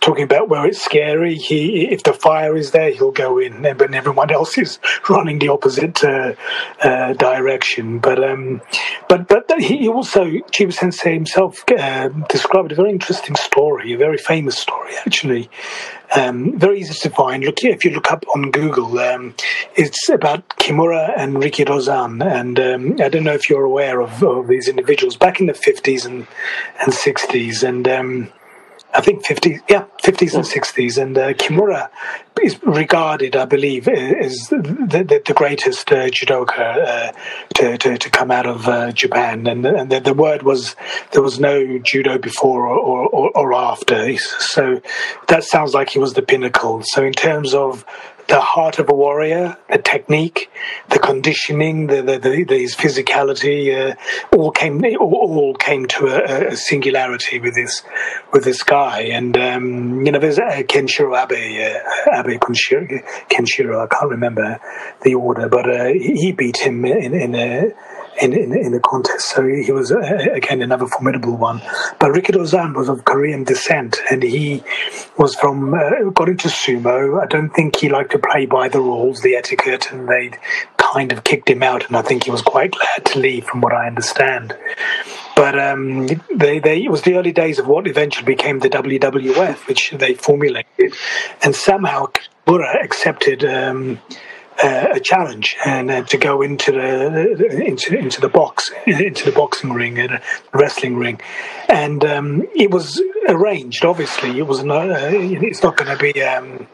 Speaker 1: talking about where it's scary, he if the fire is there, he'll go in, but everyone else is [LAUGHS] running the opposite uh, uh direction. But um, but but he also Chiba Sensei himself uh, described a very interesting story, a very famous story actually. Um, very easy to find. Look here, if you look up on Google, um, it's about Kimura and Rikidozan. And um, I don't know if you're aware of, of, these individuals back in the 50s and, and 60s. And um, I think 50s, yeah, 50s and 60s. And uh, Kimura is regarded, I believe, as the, the, the greatest uh, judoka uh, to, to, to, come out of uh, Japan. And, and the, the, word was there was no judo before or, or, or after. So that sounds like he was the pinnacle. So, in terms of the heart of a warrior, the technique, the conditioning, the, the, the, his physicality, uh, all came all, all came to a, a, singularity with this with this guy. And um, you know, there's uh, Kenshiro Abe, uh, Abe Kenshiro, Kenshiro, I can't remember the order, but uh, he beat him in, in a in, in, in the contest. So he was, uh, again, another formidable one. But Rikidozan was of Korean descent and he was from, uh, got into sumo. I don't think he liked to play by the rules, the etiquette, and they kind of kicked him out. And I think he was quite glad to leave, from what I understand. But um, they, they, it was the early days of what eventually became the WWF, which they formulated. And somehow Kimura accepted. Um, uh, a challenge and uh, to go into the into into the box into the boxing ring and wrestling ring, and um, it was arranged. Obviously, it was not. Uh, it's not going to be. Um,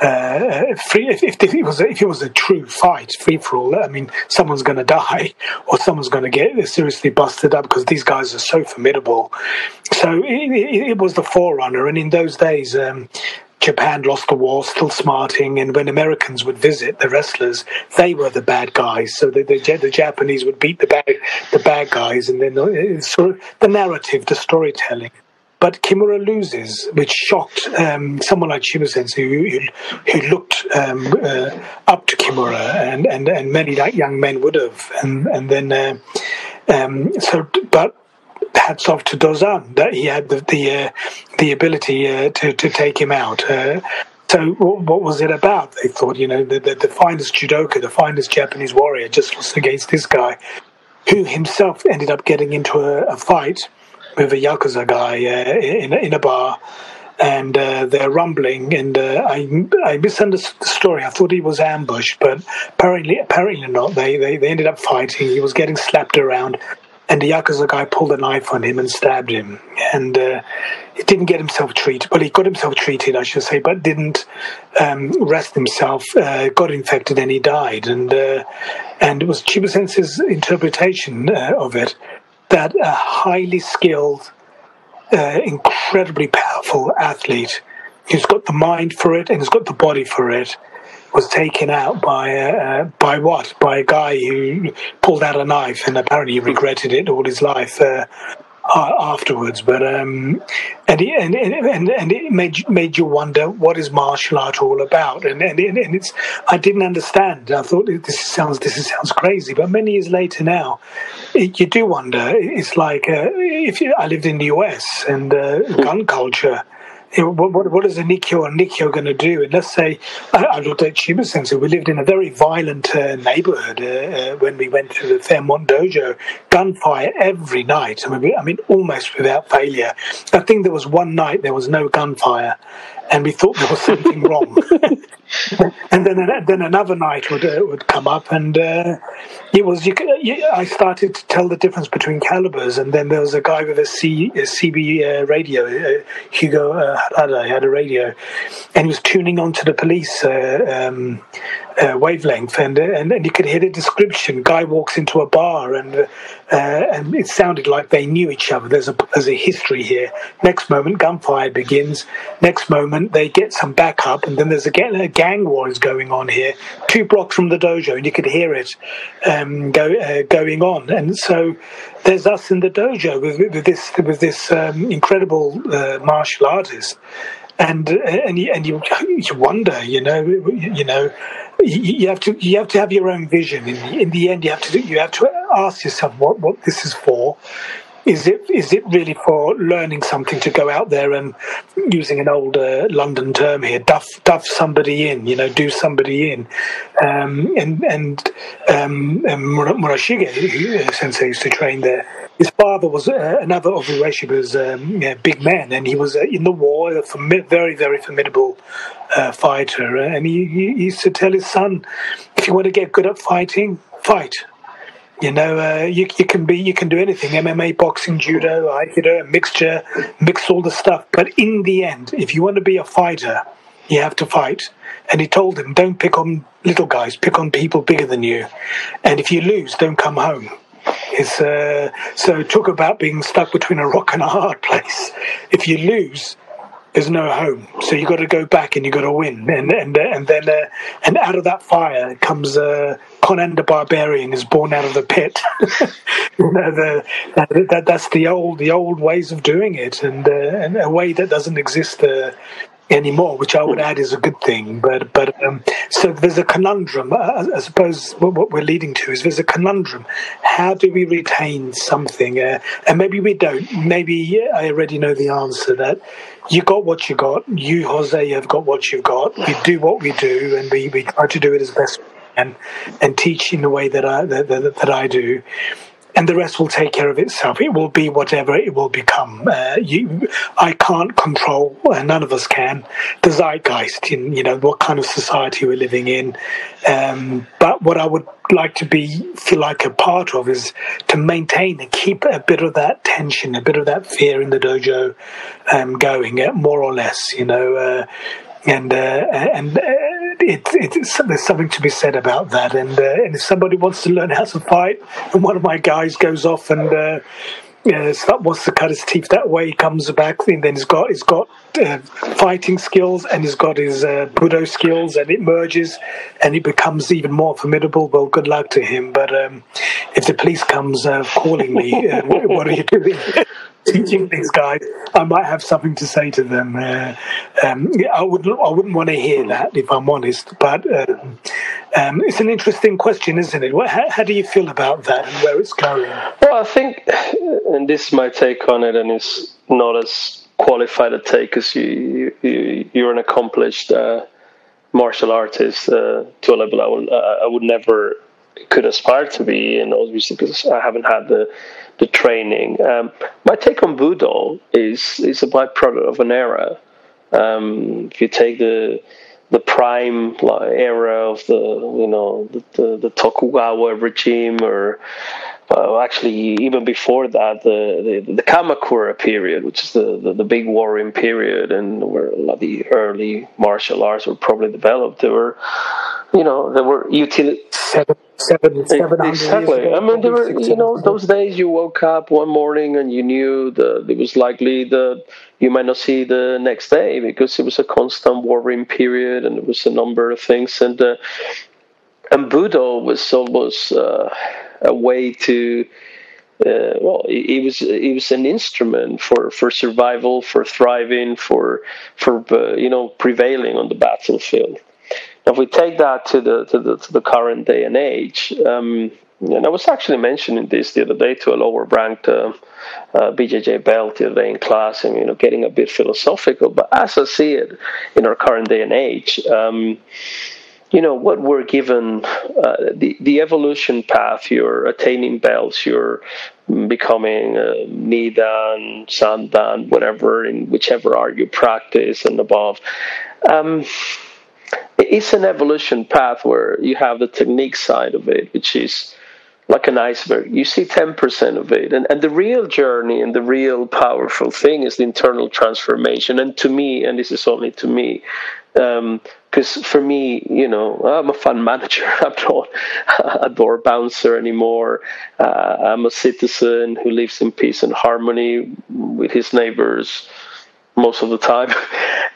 Speaker 1: uh, free, if, if, it was if it was a true fight, free for all, I mean, someone's going to die [LAUGHS] or someone's going to get seriously busted up because these guys are so formidable. So it, it, it was the forerunner, and in those days. Um, Japan lost the war, still smarting, and when Americans would visit the wrestlers, they were the bad guys. So the, the, the Japanese would beat the bad the bad guys, and then uh, sort of the narrative, the storytelling. But Kimura loses, which shocked um, someone like Chiba Sensei, who, who looked um, uh, up to Kimura, and, and, and many young men would have. And, and then, uh, um, so, but hats off to Dozan that he had the the, uh, the ability uh, to to take him out. Uh, so what was it about? They thought, you know, the, the, the, finest judoka, the finest Japanese warrior, just lost against this guy, who himself ended up getting into a, a fight with a yakuza guy uh, in in a bar. And uh, they're rumbling, and uh, I I misunderstood the story. I thought he was ambushed, but apparently apparently not. They, they they ended up fighting. He was getting slapped around and the Yakuza guy pulled a knife on him and stabbed him. And uh, he didn't get himself treated. Well, he got himself treated, I should say, but didn't um, rest himself, uh, got infected, and he died. And uh, and it was Chiba Sensei's interpretation uh, of it that a highly skilled, uh, incredibly powerful athlete who's got the mind for it and has got the body for it was taken out by uh, by what? By a guy who pulled out a knife and apparently regretted it all his life. Uh, afterwards, but um, and, it, and and and it made made you wonder what is martial art all about, and and, and it's I didn't understand. I thought this sounds this sounds crazy, but many years later now, it, you do wonder. It's like uh, if you, I lived in the US and uh, gun culture what, what, what is an Ikkyo or Nikkyo going to do? And let's say, I, I looked at Chiba Sensei, we lived in a very violent uh, neighborhood uh, uh, when we went to the Fairmont Dojo, gunfire every night. I mean, I mean, almost without failure. I think there was one night there was no gunfire, and we thought there was something wrong. [LAUGHS] [LAUGHS] and then then another night would uh, would come up, and uh, it was you, you, I started to tell the difference between calibers, and then there was a guy with a, C, a CB uh, radio, uh, Hugo uh, Harada, had a radio, and he was tuning on to the police uh, um, wavelength, and, and and you could hear the description. Guy walks into a bar, and and it sounded like they knew each other. There's a there's a history here. Next moment, gunfire begins. Next moment, they get some backup, and then there's again a gang war is going on here, two blocks from the dojo, and you could hear it um, go uh, going on. And so there's us in the dojo with, with this with this um, incredible uh, martial artist and uh, and you, and you, you wonder, you know, you know, you have to you have to have your own vision. In the, in the end, you have to you have to ask yourself what what this is for. Is it is it really for learning something to go out there and using an old uh, London term here, duff duff somebody in, you know, do somebody in, um, and and um, Murashige uh, Sensei used to train there his father was uh, another of Ueshiba's um, yeah, big men, and he was uh, in the war, a very, very formidable uh, fighter. And he, he, used to tell his son, if you want to get good at fighting, fight. You know, uh, you, you can be, you can do anything: MMA, boxing, judo, aikido, a mixture, mix all the stuff. But in the end, if you want to be a fighter, you have to fight. And he told him, don't pick on little guys, pick on people bigger than you. And if you lose, don't come home. It's, uh, so talk about being stuck between a rock and a hard place. If you lose, there's no home. So you got to go back and you got to win. And and and then uh, and out of that fire comes uh, Conan the Barbarian is born out of the pit. [LAUGHS] you know, the, that, that, that's the old the old ways of doing it, and uh, and a way that doesn't exist uh, anymore, which I would add is a good thing. But but um, so there's a conundrum. I, I, suppose what we're leading to is there's a conundrum. How do we retain something? Uh, and maybe we don't. Maybe I already know the answer. That you got what you got. You Jose have got what you've got. We do what we do, and we, we try to do it as best we can, and teach in the way that I that, that, that I do and the rest will take care of itself. It will be whatever it will become. Uh, you, I can't control, uh, none of us can, the zeitgeist in you know what kind of society we're living in. Um, but what I would like to be feel like a part of is to maintain and keep a bit of that tension, a bit of that fear in the dojo um, going, uh, more or less. You know. Uh, and uh, and it, it, there's something to be said about that. And uh, and if somebody wants to learn how to fight, and one of my guys goes off and uh, yeah, wants to cut his teeth that way. He comes back, and then he's got he's got uh, fighting skills, and he's got his uh, budo skills, and it merges, and it becomes even more formidable. Well, good luck to him. But um, if the police comes uh, calling me, uh, what are you doing? [LAUGHS] teaching these guys, I might have something to say to them. Uh, um, I wouldn't, I wouldn't want to hear that if I'm honest. But um, um, it's an interesting question, isn't it? How, how, do you feel about that and where it's going?
Speaker 2: Well, I think, and this is my take on it, and it's not as qualified a take as you, you you're an accomplished uh, martial artist uh, to a level I would, I would never could aspire to be, and obviously because I haven't had the the training. Um, my take on Budo is is a byproduct of an era. Um, if you take the the prime era of the you know the, the, the Tokugawa regime, or uh, actually even before that, the, the, the Kamakura period, which is the, the, the big warring period, and where a lot of the early martial arts were probably developed. There were, you know, there were utility
Speaker 1: seven, seven, seven
Speaker 2: exactly. I mean, there were you know those days you woke up one morning and you knew that it was likely that you might not see the next day because it was a constant warring period and it was a number of things and uh, and Budo was almost uh, a way to. Uh, well, it, was it was an instrument for, for survival, for thriving, for for uh, you know prevailing on the battlefield. If we take that to the to the, to the current day and age, um, and I was actually mentioning this the other day to a lower ranked uh, uh, BJJ belt the other day in class, and you know, getting a bit philosophical. But as I see it in our current day and age, um, you know, what we're given, uh, the the evolution path, you're attaining belts, you're becoming a Nidan, Sandan, whatever, in whichever art you practice and above. Um, it's an evolution path where you have the technique side of it, which is like an iceberg. You see 10% of it. And, and the real journey and the real powerful thing is the internal transformation. And to me, and this is only to me, because um, for me, you know, I'm a fund manager. [LAUGHS] I'm not a door bouncer anymore. Uh, I'm a citizen who lives in peace and harmony with his neighbors most of the time. [LAUGHS]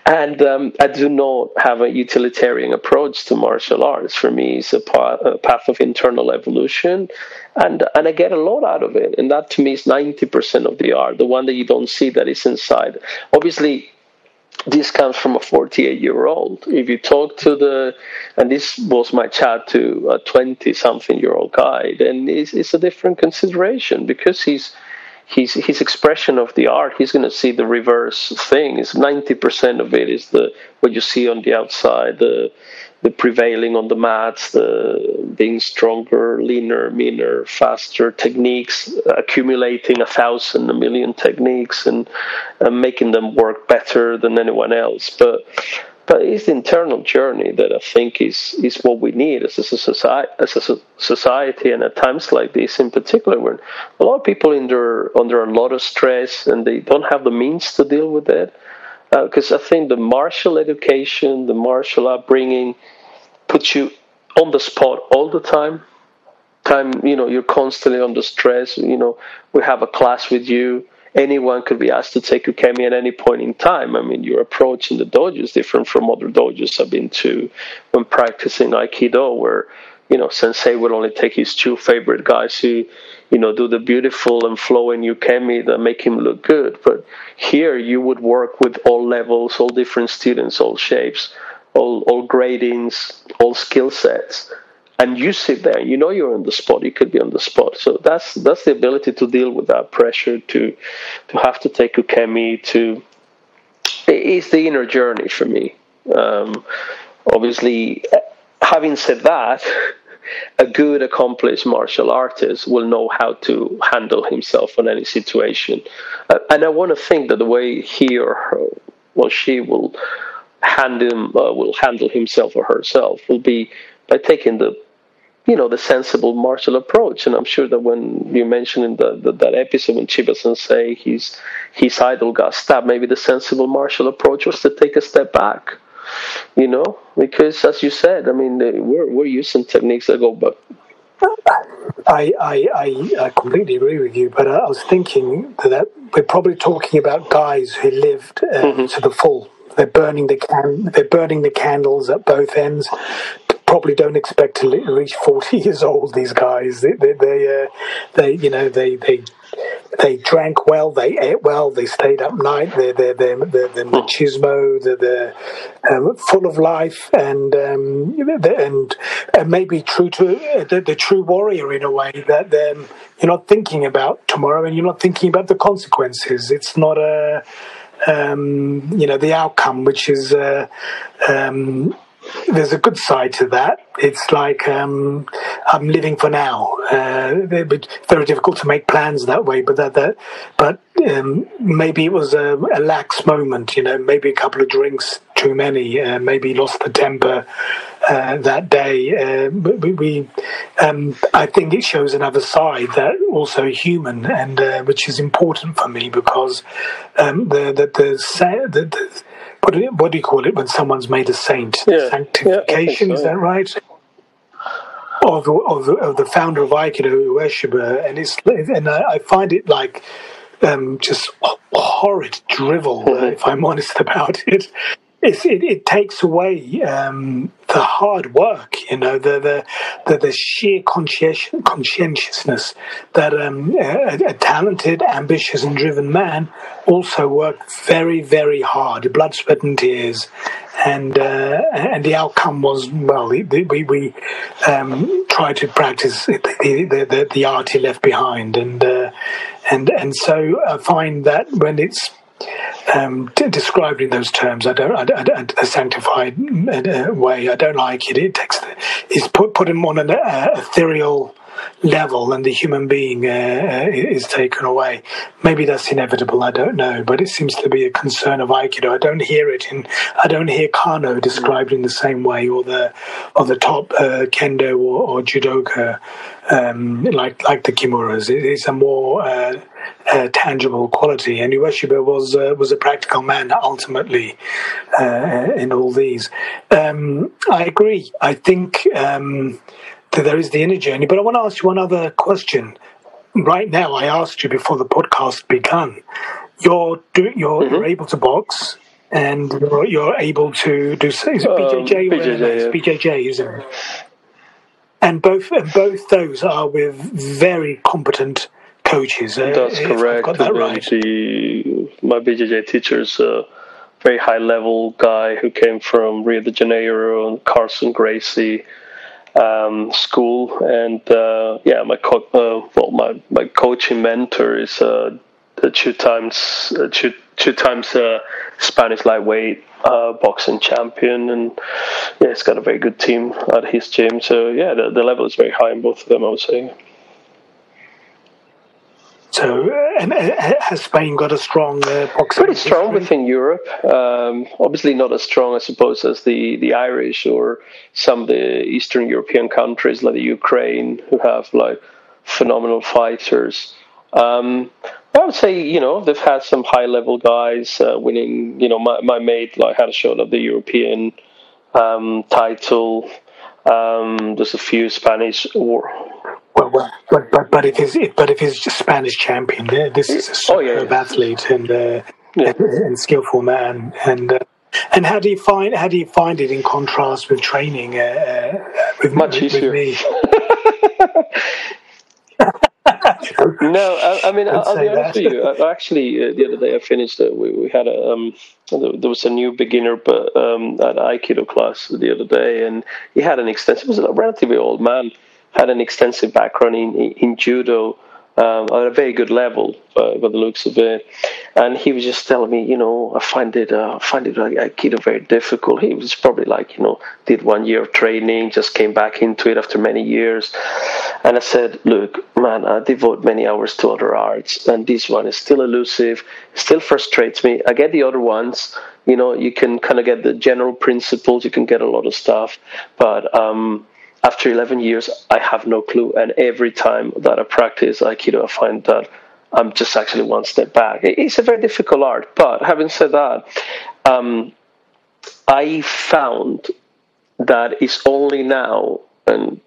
Speaker 2: And um, I do not have a utilitarian approach to martial arts. For me, it's a, path, of internal evolution, and and I get a lot out of it. And that to me is ninety percent of the art, the one that you don't see that is inside. Obviously, this comes from a 48 year old. If you talk to the, and this was my chat to a 20 something year old guy, then it's, it's a different consideration because he's his his expression of the art, he's going to see the reverse thing. Is ninety percent of it is the what you see on the outside, the the prevailing on the mats, the being stronger, leaner, meaner, faster techniques, accumulating a thousand, a million techniques, and, and making them work better than anyone else. But but it's the internal journey that I think is is what we need as a society, as a society, and at times like this in particular, when a lot of people under under a lot of stress and they don't have the means to deal with it. Because uh, I think the martial education, the martial upbringing, puts you on the spot all the time. Time, you know, you're constantly under stress. You know, we have a class with you anyone could be asked to take ukemi at any point in time. I mean, your approach in the dojo is different from other dojos I've been to when practicing Aikido, where you know Sensei would only take his two favorite guys who, you know, do the beautiful and flowing ukemi that make him look good. But here, you would work with all levels, all different students, all shapes, all all gradings, all skill sets and you sit there you know you're on the spot you could be on the spot. So that's that's the ability to deal with that pressure to to have to take ukemi to it's the inner journey for me. Um, obviously having said that [LAUGHS] a good accomplished martial artist will know how to handle himself in any situation. Uh, and i want to think that the way he or her well she will handle uh, will handle himself or herself will be by taking the you know the sensible martial approach and i'm sure that when you mentioned in the, the that episode when chiba sensei his his idol got stabbed maybe the sensible martial approach was to take a step back you know, because as you said, I mean, we're we're using techniques that go but
Speaker 1: I, I, I, I, completely agree with you, but I was thinking that we're probably talking about guys who lived uh, mm-hmm. to the full. They're burning the can, they're burning the candles at both ends. Probably don't expect to reach forty [LAUGHS] years old. These guys, they, they, they, uh, they you know, they, they they drank well, they ate well, they stayed up night, they're, they're, they're, they're, they're machismo, they're, they're um, full of life and um, and, and maybe true to uh, the, the, true warrior in a way that um, you're not thinking about tomorrow and you're not thinking about the consequences. It's not a, um, you know, the outcome, which is. Uh, um, there's a good side to that. It's like um, I'm living for now. Uh, it's very difficult to make plans that way, but that that, but um, maybe it was a, a, lax moment. You know, maybe a couple of drinks too many. Uh, maybe lost the temper uh, that day. Uh, we, we um, I think it shows another side that also human, and uh, which is important for me because um, the the the, the, the what do, you, what do you call it when someone's made a saint? Yeah. Sanctification, yeah, so, is that right? Of the, of of the founder of Aikido, Ueshiba, and it's and I, I find it like um, just horrid drivel, mm-hmm. uh, if I'm honest about it it, it, takes away um, the hard work, you know, the the the, the sheer conscientious, conscientiousness that um, a, a, talented, ambitious, and driven man also worked very, very hard, blood, sweat, and tears, and uh, and the outcome was well, we we um, to practice the the, the, the art he left behind, and uh, and and so I find that when it's um, described in those terms. I don't, I, I, a sanctified uh, way. I don't like it. It takes, it's put put him on an uh, ethereal level, and the human being uh, uh, is taken away. Maybe that's inevitable. I don't know, but it seems to be a concern of Aikido. I don't hear it in. I don't hear Kano described in the same way, or the or the top uh, kendo or, or judoka um, like like the kimuras. It, it's a more uh, uh, tangible quality. And Ueshiba was uh, was a practical man ultimately uh, in all these. Um, I agree. I think um, that there is the inner journey. But I want to ask you one other question. Right now, I asked you before the podcast began. You're do, you're, mm-hmm. you're able to box and you're, you're able to do is it BJJ? Um, BJJ, yeah. BJJ, isn't it? And both and both those are with very competent coaches.
Speaker 2: Uh, That's correct. That right. the, my BJJ teacher is a very high level guy who came from Rio de Janeiro and Carlson Gracie um, school, and uh, yeah, my co- uh, well, my my coaching mentor is uh, two times uh, two two times uh, Spanish lightweight uh, boxing champion, and yeah, he's got a very good team at his gym. So yeah, the, the level is very high in both of them. I would say.
Speaker 1: So, and has Spain got a strong uh, boxing?
Speaker 2: Pretty strong history? within Europe. Um, obviously, not as strong, I suppose, as the, the Irish or some of the Eastern European countries like the Ukraine, who have like phenomenal fighters. Um, I would say, you know, they've had some high level guys uh, winning. You know, my, my mate like had a shot at the European um, title. Um, there's a few Spanish or
Speaker 1: well, well, but, but but if he's but if he's just Spanish champion, this is a superb oh, yeah, yeah. athlete and, uh, yeah. and, and skillful man. And uh, and how do you find how do you find it in contrast with training uh, uh with
Speaker 2: much with, easier? With me? [LAUGHS] no, I, I mean, I'll, I'll be honest that. with you. I, actually, uh, the other day I finished. Uh, we, we had a um, there was a new beginner but um, at Aikido class the other day, and he had an extensive. It was a relatively old man had an extensive background in, in judo um, at a very good level uh, by the looks of it. And he was just telling me, you know, I find it, uh, find it like Aikido very difficult. He was probably like, you know, did one year of training, just came back into it after many years. And I said, look, man, I devote many hours to other arts, and this one is still elusive, still frustrates me. I get the other ones. You know, you can kind of get the general principles, you can get a lot of stuff, but um, after 11 years, I have no clue. And every time that I practice Aikido, I find that I'm just actually one step back. It's a very difficult art. But having said that, um, I found that it's only now, and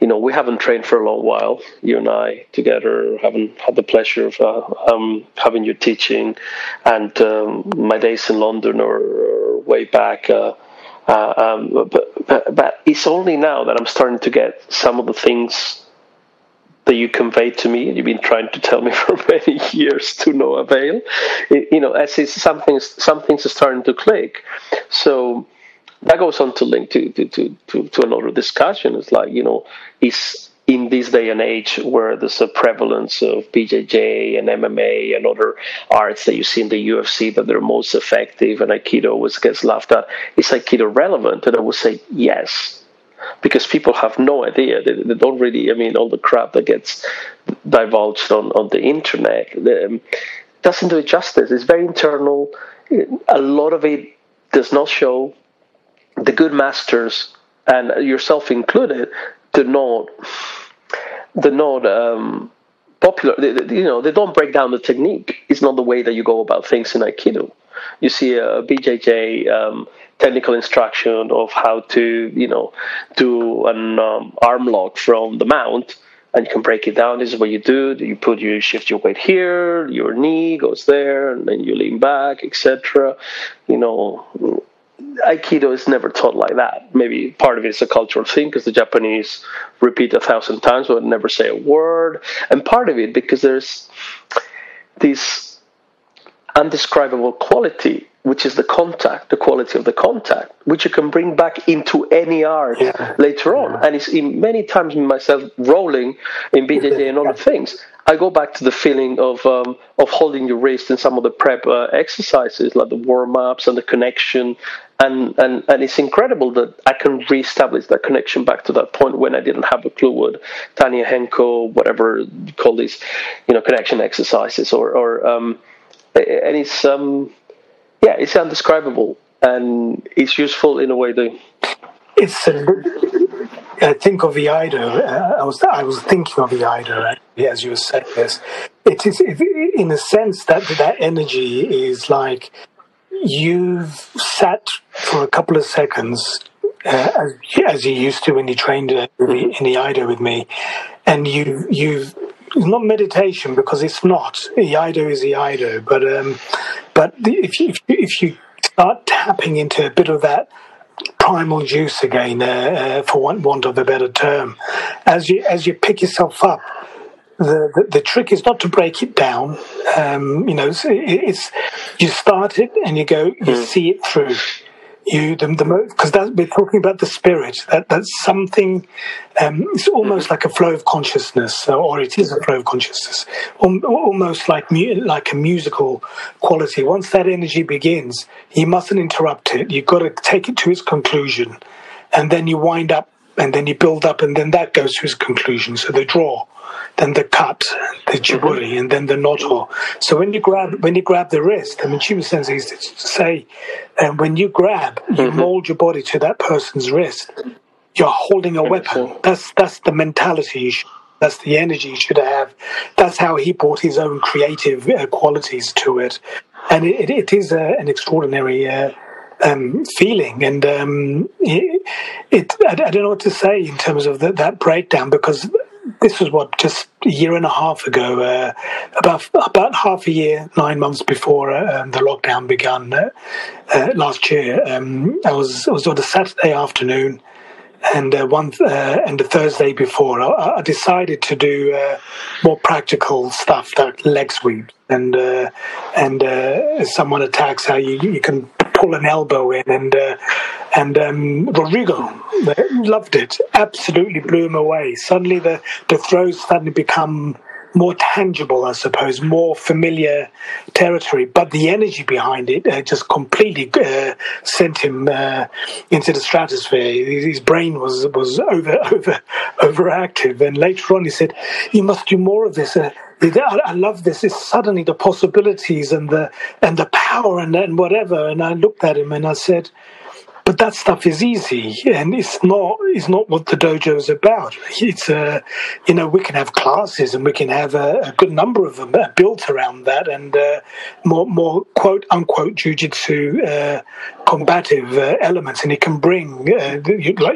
Speaker 2: you know, we haven't trained for a long while. You and I together haven't had the pleasure of uh, um, having you teaching, and um, my days in London are way back. Uh, uh, um, but, but, it's only now that I'm starting to get some of the things that you conveyed to me, and you've been trying to tell me [LAUGHS] for many years to no avail. It, you know, as it's something, some things starting to click. So that goes on to link to to, to, to, to another discussion. It's like you know, is in this day and age where there's a prevalence of BJJ and MMA and other arts that you see in the UFC that they're most effective and Aikido always gets laughed at, is Aikido relevant? And I would say yes. Because people have no idea. They, they don't really, I mean, all the crap that gets divulged on, on the internet um, doesn't do it justice. It's very internal. A lot of it does not show. The good masters, and yourself included, do not they're not um, popular. They, you know, they don't break down the technique. It's not the way that you go about things in Aikido. You see a BJJ um, technical instruction of how to, you know, do an um, arm lock from the mount, and you can break it down. This is what you do. You put you shift your weight here, your knee goes there, and then you lean back, etc. You know, Aikido is never taught like that. Maybe part of it is a cultural thing because the Japanese repeat a thousand times but never say a word, and part of it because there's this undescribable quality, which is the contact, the quality of the contact, which you can bring back into any art yeah. later on. Yeah. And it's in many times myself rolling in BJJ and other [LAUGHS] things. I go back to the feeling of um, of holding your wrist in some of the prep uh, exercises, like the warm ups and the connection and, and and it's incredible that I can reestablish that connection back to that point when I didn't have a clue what tai no henko, whatever you call these, you know, connection exercises or or um, and it's um, yeah, it's undescribable and it's useful in a way that
Speaker 1: it's. Uh, I think of Iaido. Uh, I was I was thinking of Iaido as you saying this. It is in a sense that that energy is like you've sat for a couple of seconds, uh, as, as, you used to when you trained in the Iaido with me, and you you've not meditation because it's not. Iaido is Iaido, but um, but if you if you start tapping into a bit of that primal juice again, uh, uh, for want, want of a better term, as you as you pick yourself up the, the, the trick is not to break it down. Um, you know, it's, it's, you start it and you go, you mm. see it through. You the because we're talking about the spirit. That that's something. Um, it's almost like a flow of consciousness, or it is a flow of consciousness, almost like like a musical quality. Once that energy begins, you mustn't interrupt it. You've got to take it to its conclusion, and then you wind up, and then you build up, and then that goes to its conclusion. So the draw then the cut, the chiburi, and then the noto. So when you grab when you grab the wrist, I mean, Chiba Sensei used to say, uh, when you grab, you mm-hmm. mold your body to that person's wrist. You're holding a weapon. That's that's the mentality you should, That's the energy you should have. That's how he brought his own creative uh, qualities to it, and it, it is uh, an extraordinary. Uh, um, feeling. And um, it, it I, I, don't know what to say in terms of the, that breakdown because this was what just a year and a half ago, uh, about about half a year, nine months before uh, um, the lockdown began uh, uh last year. Um, I was it was on a Saturday afternoon, and uh, one uh, and the Thursday before, I, I decided to do more practical stuff like leg sweeps and and someone attacks how you you can pull an elbow in, and uh, and um, Rodrigo loved it. Absolutely blew him away. Suddenly, the the throws suddenly become more tangible, I suppose, more familiar territory. But the energy behind it uh, just completely uh, sent him uh, into the stratosphere. His brain was was over [LAUGHS] over overactive, and later on he said, "You must do more of this." I love this. It's suddenly the possibilities and the and the power and, and whatever. And I looked at him and I said, but that stuff is easy, and it's not it's not what the dojo is about. It's a uh, you know we can have classes and we can have a, a good number of them built around that, and uh, more more quote unquote jujitsu uh, combative uh, elements, and it can bring uh,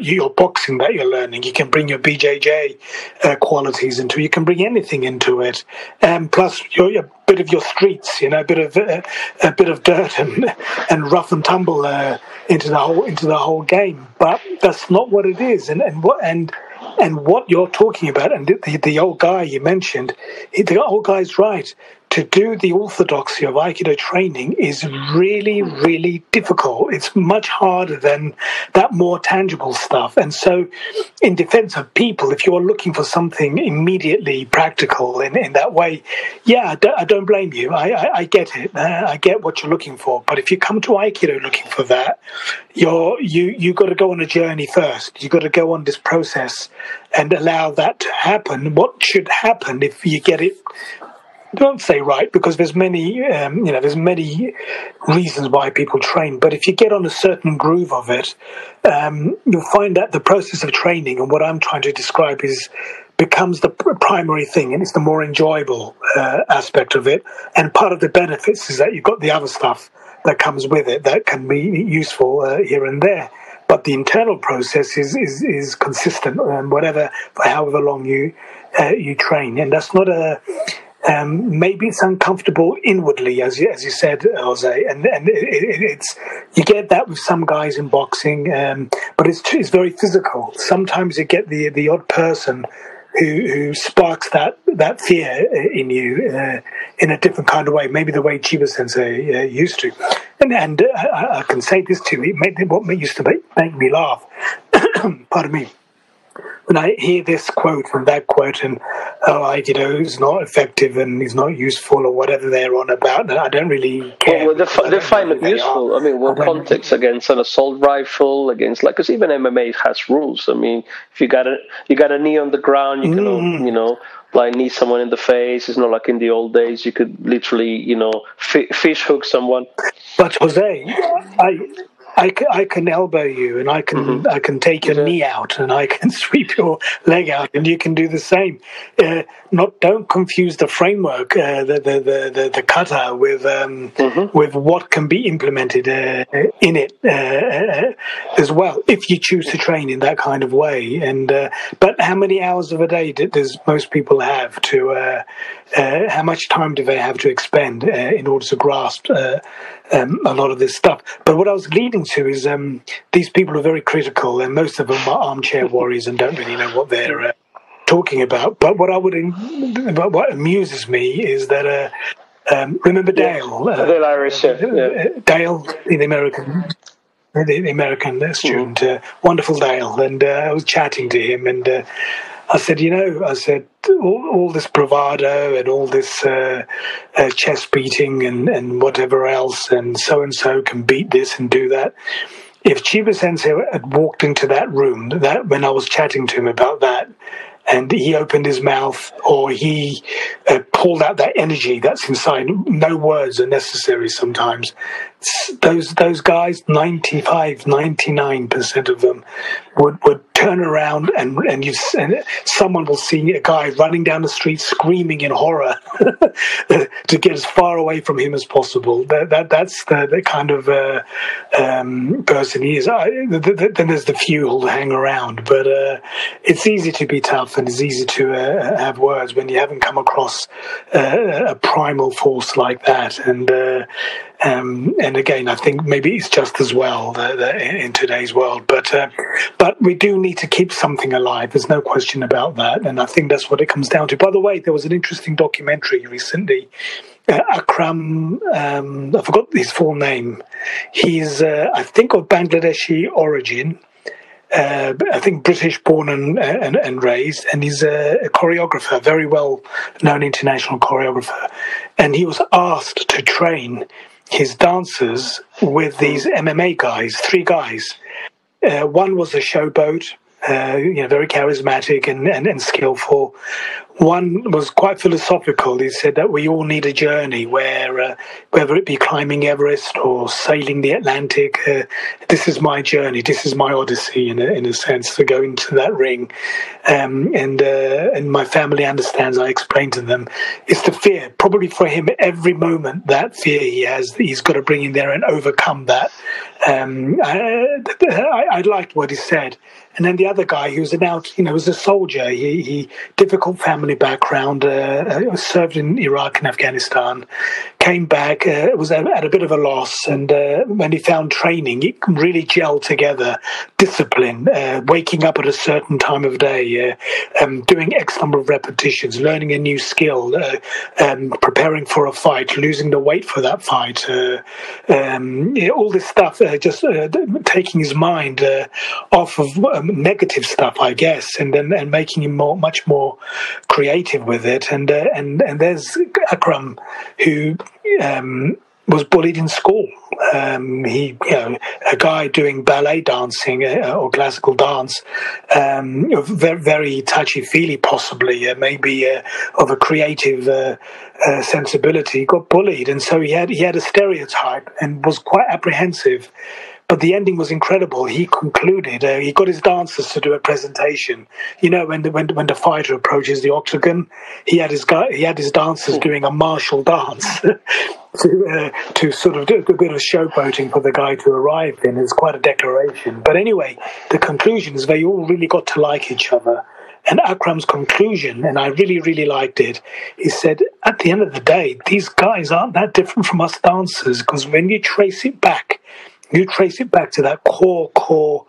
Speaker 1: your boxing that you're learning. You can bring your BJJ uh, qualities into. You can bring anything into it, and plus your, your bit of your streets, you know, a bit of uh, a bit of dirt and [LAUGHS] and rough and tumble uh, into the whole into the whole game. But that's not what it is, and and what and and what you're talking about, and the, the old guy you mentioned, the old guy's right to do the orthodoxy of Aikido training is really, really difficult. It's much harder than that more tangible stuff. And so, in defense of people, if you're looking for something immediately practical in, in that way, yeah, I don't, I don't blame you. I, I, I get it. Uh, I get what you're looking for. But if you come to Aikido looking for that, you're, you, you got to go on a journey first. You've got to go on this process and allow that to happen. What should happen if you get it don't say right because there's many um, you know there's many reasons why people train but if you get on a certain groove of it um, you'll find that the process of training and what i'm trying to describe is becomes the primary thing and it's the more enjoyable uh, aspect of it. And part of the benefits is that you've got the other stuff that comes with it that can be useful uh, here and there. But the internal process is is, is consistent and whatever for however long you uh, you train. And that's not a um, maybe it's uncomfortable inwardly, as you, as you said, Jose, and and it, it, it's you get that with some guys in boxing, um, but it's it's very physical. Sometimes you get the the odd person who who sparks that that fear in you uh, in a different kind of way, maybe the way Chiba Sensei uh, used to. And and uh, I, I, can say this too. It made what used to make, make me laugh. [COUGHS] Pardon me when I hear this quote and that quote, and oh, I, you know, he's not effective and he's not useful or whatever they're on about, I don't really care.
Speaker 2: Well, they, they find it useful. I mean, well, context against an assault rifle, against like, because even MMA has rules. I mean, if you got a you got a knee on the ground, you can, mm. you know, like knee someone in the face. It's not like in the old days you could literally, you know, fish hook someone.
Speaker 1: But Jose, I I, I can elbow you and I can mm-hmm. I can take your knee out and I can [LAUGHS] sweep your leg out and you can do the same. Uh, not don't confuse the framework, uh, the, the, the the the kata with um, mm-hmm. with what can be implemented uh, in it uh, uh, as well if you choose to train in that kind of way. And uh, but how many hours of a day does most people have to? How much time do they have to expend in order to grasp? Um, a lot of this stuff. But what I was leading to is um, these people are very critical, and most of them are armchair [LAUGHS] warriors and don't really know what they're uh, talking about. But what I would, but what amuses me is that. Uh, um, remember Dale?
Speaker 2: Yeah. Uh, Dale Irish, yeah.
Speaker 1: Uh, Dale, the American, the, the American student, mm. wonderful Dale, and uh, I was chatting to him, and uh, I said, you know, I said, all, all this bravado and all this uh, uh, chest beating and, and whatever else, and so and so can beat this and do that. If Chiba Sensei had walked into that room, that when I was chatting to him about that, and he opened his mouth or he uh, pulled out that energy that's inside. No words are necessary sometimes. Those those guys, 95, 99% of them would, would turn around and and you and someone will see a guy running down the street screaming in horror [LAUGHS] to get as far away from him as possible. That, that that's the, the kind of uh, um, person he is. I, the, the, then there's the few who'll hang around, but uh, it's easy to be tough and it's easy to uh, have words when you haven't come across uh, a primal force like that and. Um, and again, I think maybe it's just as well the, the, in today's world. But uh, but we do need to keep something alive. There's no question about that. And I think that's what it comes down to. By the way, there was an interesting documentary recently. Uh, Akram, um, I forgot his full name. He's, uh, I think, of Bangladeshi origin. Uh, I think British born and, and, and raised, and he's a, a, choreographer, very well known international choreographer. And he was asked to train his dancers with these MMA guys, three guys. Uh, one was a showboat, uh, you know, very charismatic and, and, and skillful. One was quite philosophical. He said that we all need a journey where, uh, whether it be climbing Everest or sailing the Atlantic, uh, this is my journey. This is my odyssey, in a, in a sense, to go into that ring. Um, and uh, and my family understands. I explained to them, it's the fear. Probably for him, every moment that fear he has, he's got to bring in there and overcome that. Um, I, I, I liked what he said. And then the other guy, who was an out, you know, was a soldier. He, he difficult family background, uh, uh, served in Iraq and Afghanistan, came back, uh, was at a bit of a loss, and uh, when he found training, it really gelled together. Discipline, uh, waking up at a certain time of day, uh, um, doing X number of repetitions, learning a new skill, um, preparing for a fight, losing the weight for that fight, um, all this stuff, just taking his mind off of um, negative stuff, I guess, and then and making him more, much more creative with it. And uh, and and there's Akram, who um, was bullied in school. Um, he, you know, a guy doing ballet dancing uh, or classical dance, um, very, very touchy feely, possibly, uh, maybe uh, of a creative uh, uh, sensibility, got bullied, and so he had he had a stereotype and was quite apprehensive but the ending was incredible. He concluded. Uh, he got his dancers to do a presentation. You know, when the when, when the fighter approaches the octagon, he had his guy, he had his dancers doing a martial dance [LAUGHS] to uh, to sort of do a bit of showboating for the guy to arrive in. It's quite a declaration. But anyway, the conclusion is they all really got to like each other. And Akram's conclusion, and I really, really liked it, he said, at the end of the day, these guys aren't that different from us dancers because when you trace it back, you trace it back to that core, core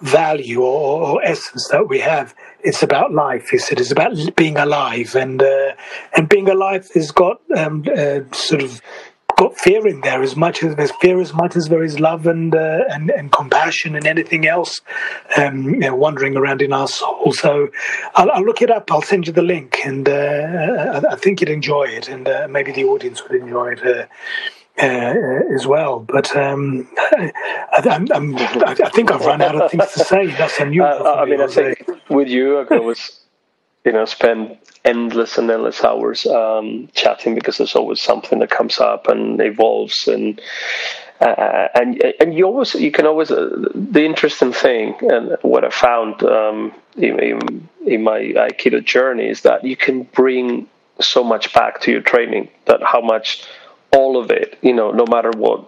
Speaker 1: value or, or, essence that we have. It's about life. Said it's about being alive, and uh, and being alive has got um, uh, sort of got fear in there as much as there's fear as much as there is love and uh, and, and compassion and anything else um, you know, wandering around in our soul. So I'll, I'll, look it up. I'll send you the link, and uh, I, I, think you'd enjoy it, and uh, maybe the audience would enjoy it. Uh, as well. But um, I, I, think I've run out of things to say. That's unusual.
Speaker 2: Uh, I mean, I think with you, I could always, you know, spend endless and endless hours um, chatting because there's always something that comes up and evolves and. Uh, and and you always you can always uh, the interesting thing and what I found um, in, in, in my Aikido journey is that you can bring so much back to your training that how much all of it, you know, no matter what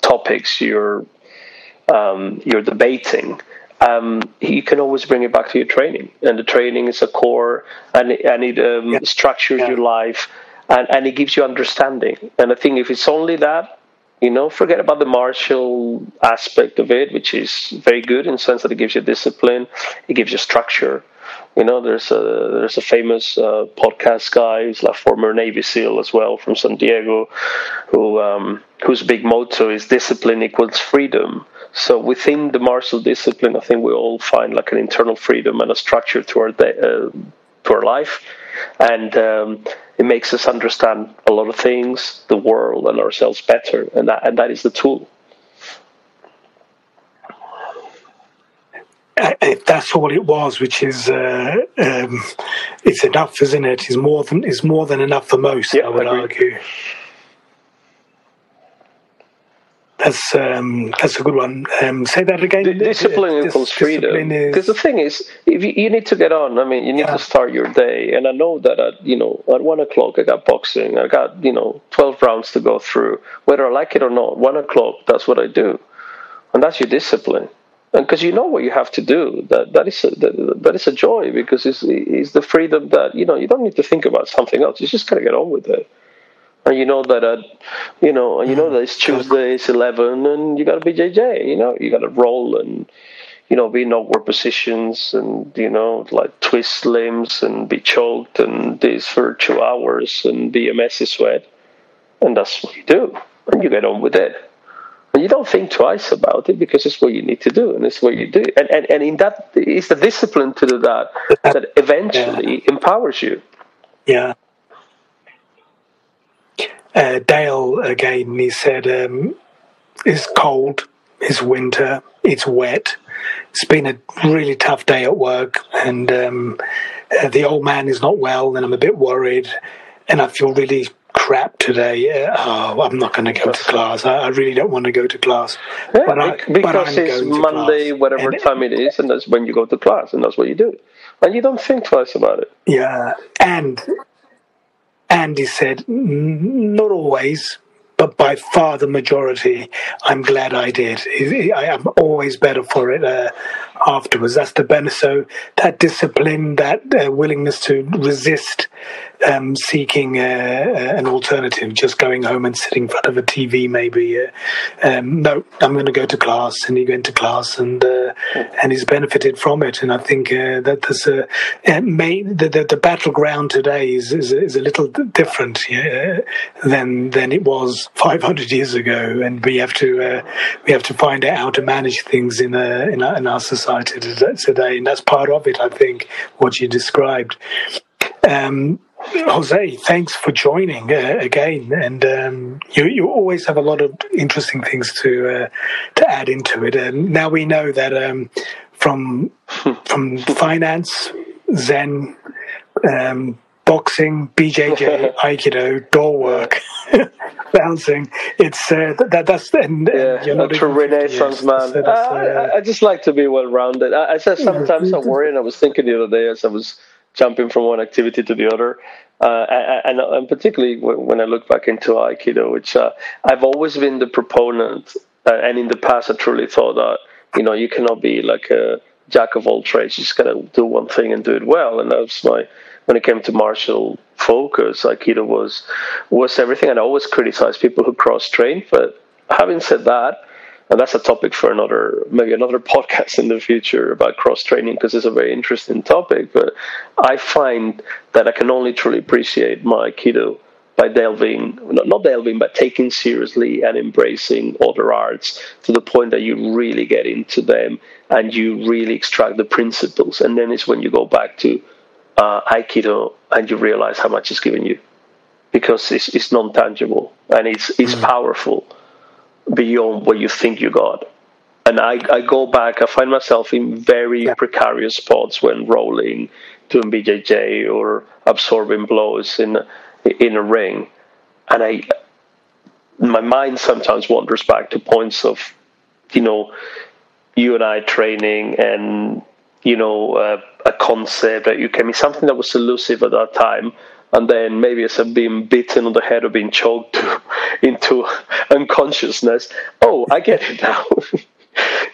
Speaker 2: topics you're um, you're debating, um, you can always bring it back to your training, and the training is a core, and it, and it um, yeah. structures yeah. your life, and, and it gives you understanding. And I think if it's only that, you know, forget about the martial aspect of it, which is very good in the sense that it gives you discipline, it gives you structure, you know, there's a there's a famous uh, podcast guy who's like former Navy SEAL as well from San Diego, who um, whose big motto is discipline equals freedom. So within the martial discipline, I think we all find like an internal freedom and a structure to our day, uh, to our life, and um, it makes us understand a lot of things, the world, and ourselves better, and that and that is the tool.
Speaker 1: if that's all it was, which is uh, um, it's enough, isn't it? it? Is more than is more than enough for most. Yeah, I would I argue. That's um, that's a good one. Um, say that again.
Speaker 2: D- discipline equals freedom. Because the thing is, if you, you, need to get on, I mean, you need yeah. to start your day. And I know that at you know at one o'clock I got boxing. I got you know twelve rounds to go through. Whether I like it or not, one o'clock that's what I do, and that's your discipline And because you know what you have to do. That that is a, that, that is a joy because it's, it's the freedom that you know you don't need to think about something else. You just gotta get on with it. And you know that, uh, you know, and you know that it's Tuesday, it's eleven, and you gotta BJJ. You know, you gotta roll and you know be in awkward positions and you know like twist limbs and be choked and this for two hours and be a messy sweat, and that's what you do, and you get on with it. And you don't think twice about it because it's what you need to do and it's what you do. And, and, and in that is the discipline to do that that eventually yeah. empowers you.
Speaker 1: Yeah. Uh, Dale, again, he said, um, it's cold, It's winter. It's wet. It's been a really tough day at work, and um, uh, the old man is not well, and I'm a bit worried, and I feel really crap today. Uh, oh, I'm not going to go to class. I, I, really don't want to go to class.
Speaker 2: Yeah, but I, because but it's Monday, whatever and, time it is, and that's when you go to class, and that's what you do, and you don't think twice about it.
Speaker 1: Yeah, and Andy said, not always, but by far the majority, I'm glad I did. I am always better for it uh, afterwards. That's the benefit. So that discipline, that uh, willingness to resist um, seeking uh, uh, an alternative, just going home and sitting in front of a TV, maybe. Uh, um, no, I'm going to go to class, and he went to class, and uh, and he's benefited from it. And I think that there's a main, the, the, the battleground today is, is, is a little different than than it was 500 years ago, and we have to we have to find out how to manage things in a, in, our, in our society today, and that's part of it. I think what you described. Um, Jose, thanks for joining uh, again, and um, you you always have a lot of interesting things to uh, to add into it. And now we know that um, from [LAUGHS] from finance, Zen, um, boxing, BJJ, [LAUGHS] Aikido, door work, [LAUGHS] bouncing. It's uh, that that's and,
Speaker 2: yeah, you're not a true Renaissance man. So uh, I, I, just like to be well rounded. I, I said sometimes I worry, and I was thinking the other day as I was jumping from one activity to the other. Uh, and, and, particularly when I look back into Aikido, which uh, I've always been the proponent, uh, and in the past I truly thought that you know you cannot be like a jack of all trades. You just gotta do one thing and do it well, and that's my when it came to martial focus. Aikido was was everything, and I always criticize people who cross train. But having said that, and that's a topic for another maybe another [LAUGHS] podcast in the future about cross training because it's a very interesting topic but i find that i can only truly appreciate my aikido by delving not delving but taking seriously and embracing other arts to the point that you really get into them and you really extract the principles and then it's when you go back to uh, aikido and you realize how much it's given you because it's, it's non-tangible and it's, it's mm-hmm. powerful beyond what you think you got. And I, I go back, I find myself in very yeah. precarious spots when rolling, doing BJJ or absorbing blows in in a ring, and I my mind sometimes wanders back to points of, you know, you and I training and you know uh, a concept that you can be something that was elusive at that time and then maybe as I'm being beaten on the head or being choked [LAUGHS] into unconsciousness, oh, I get it now.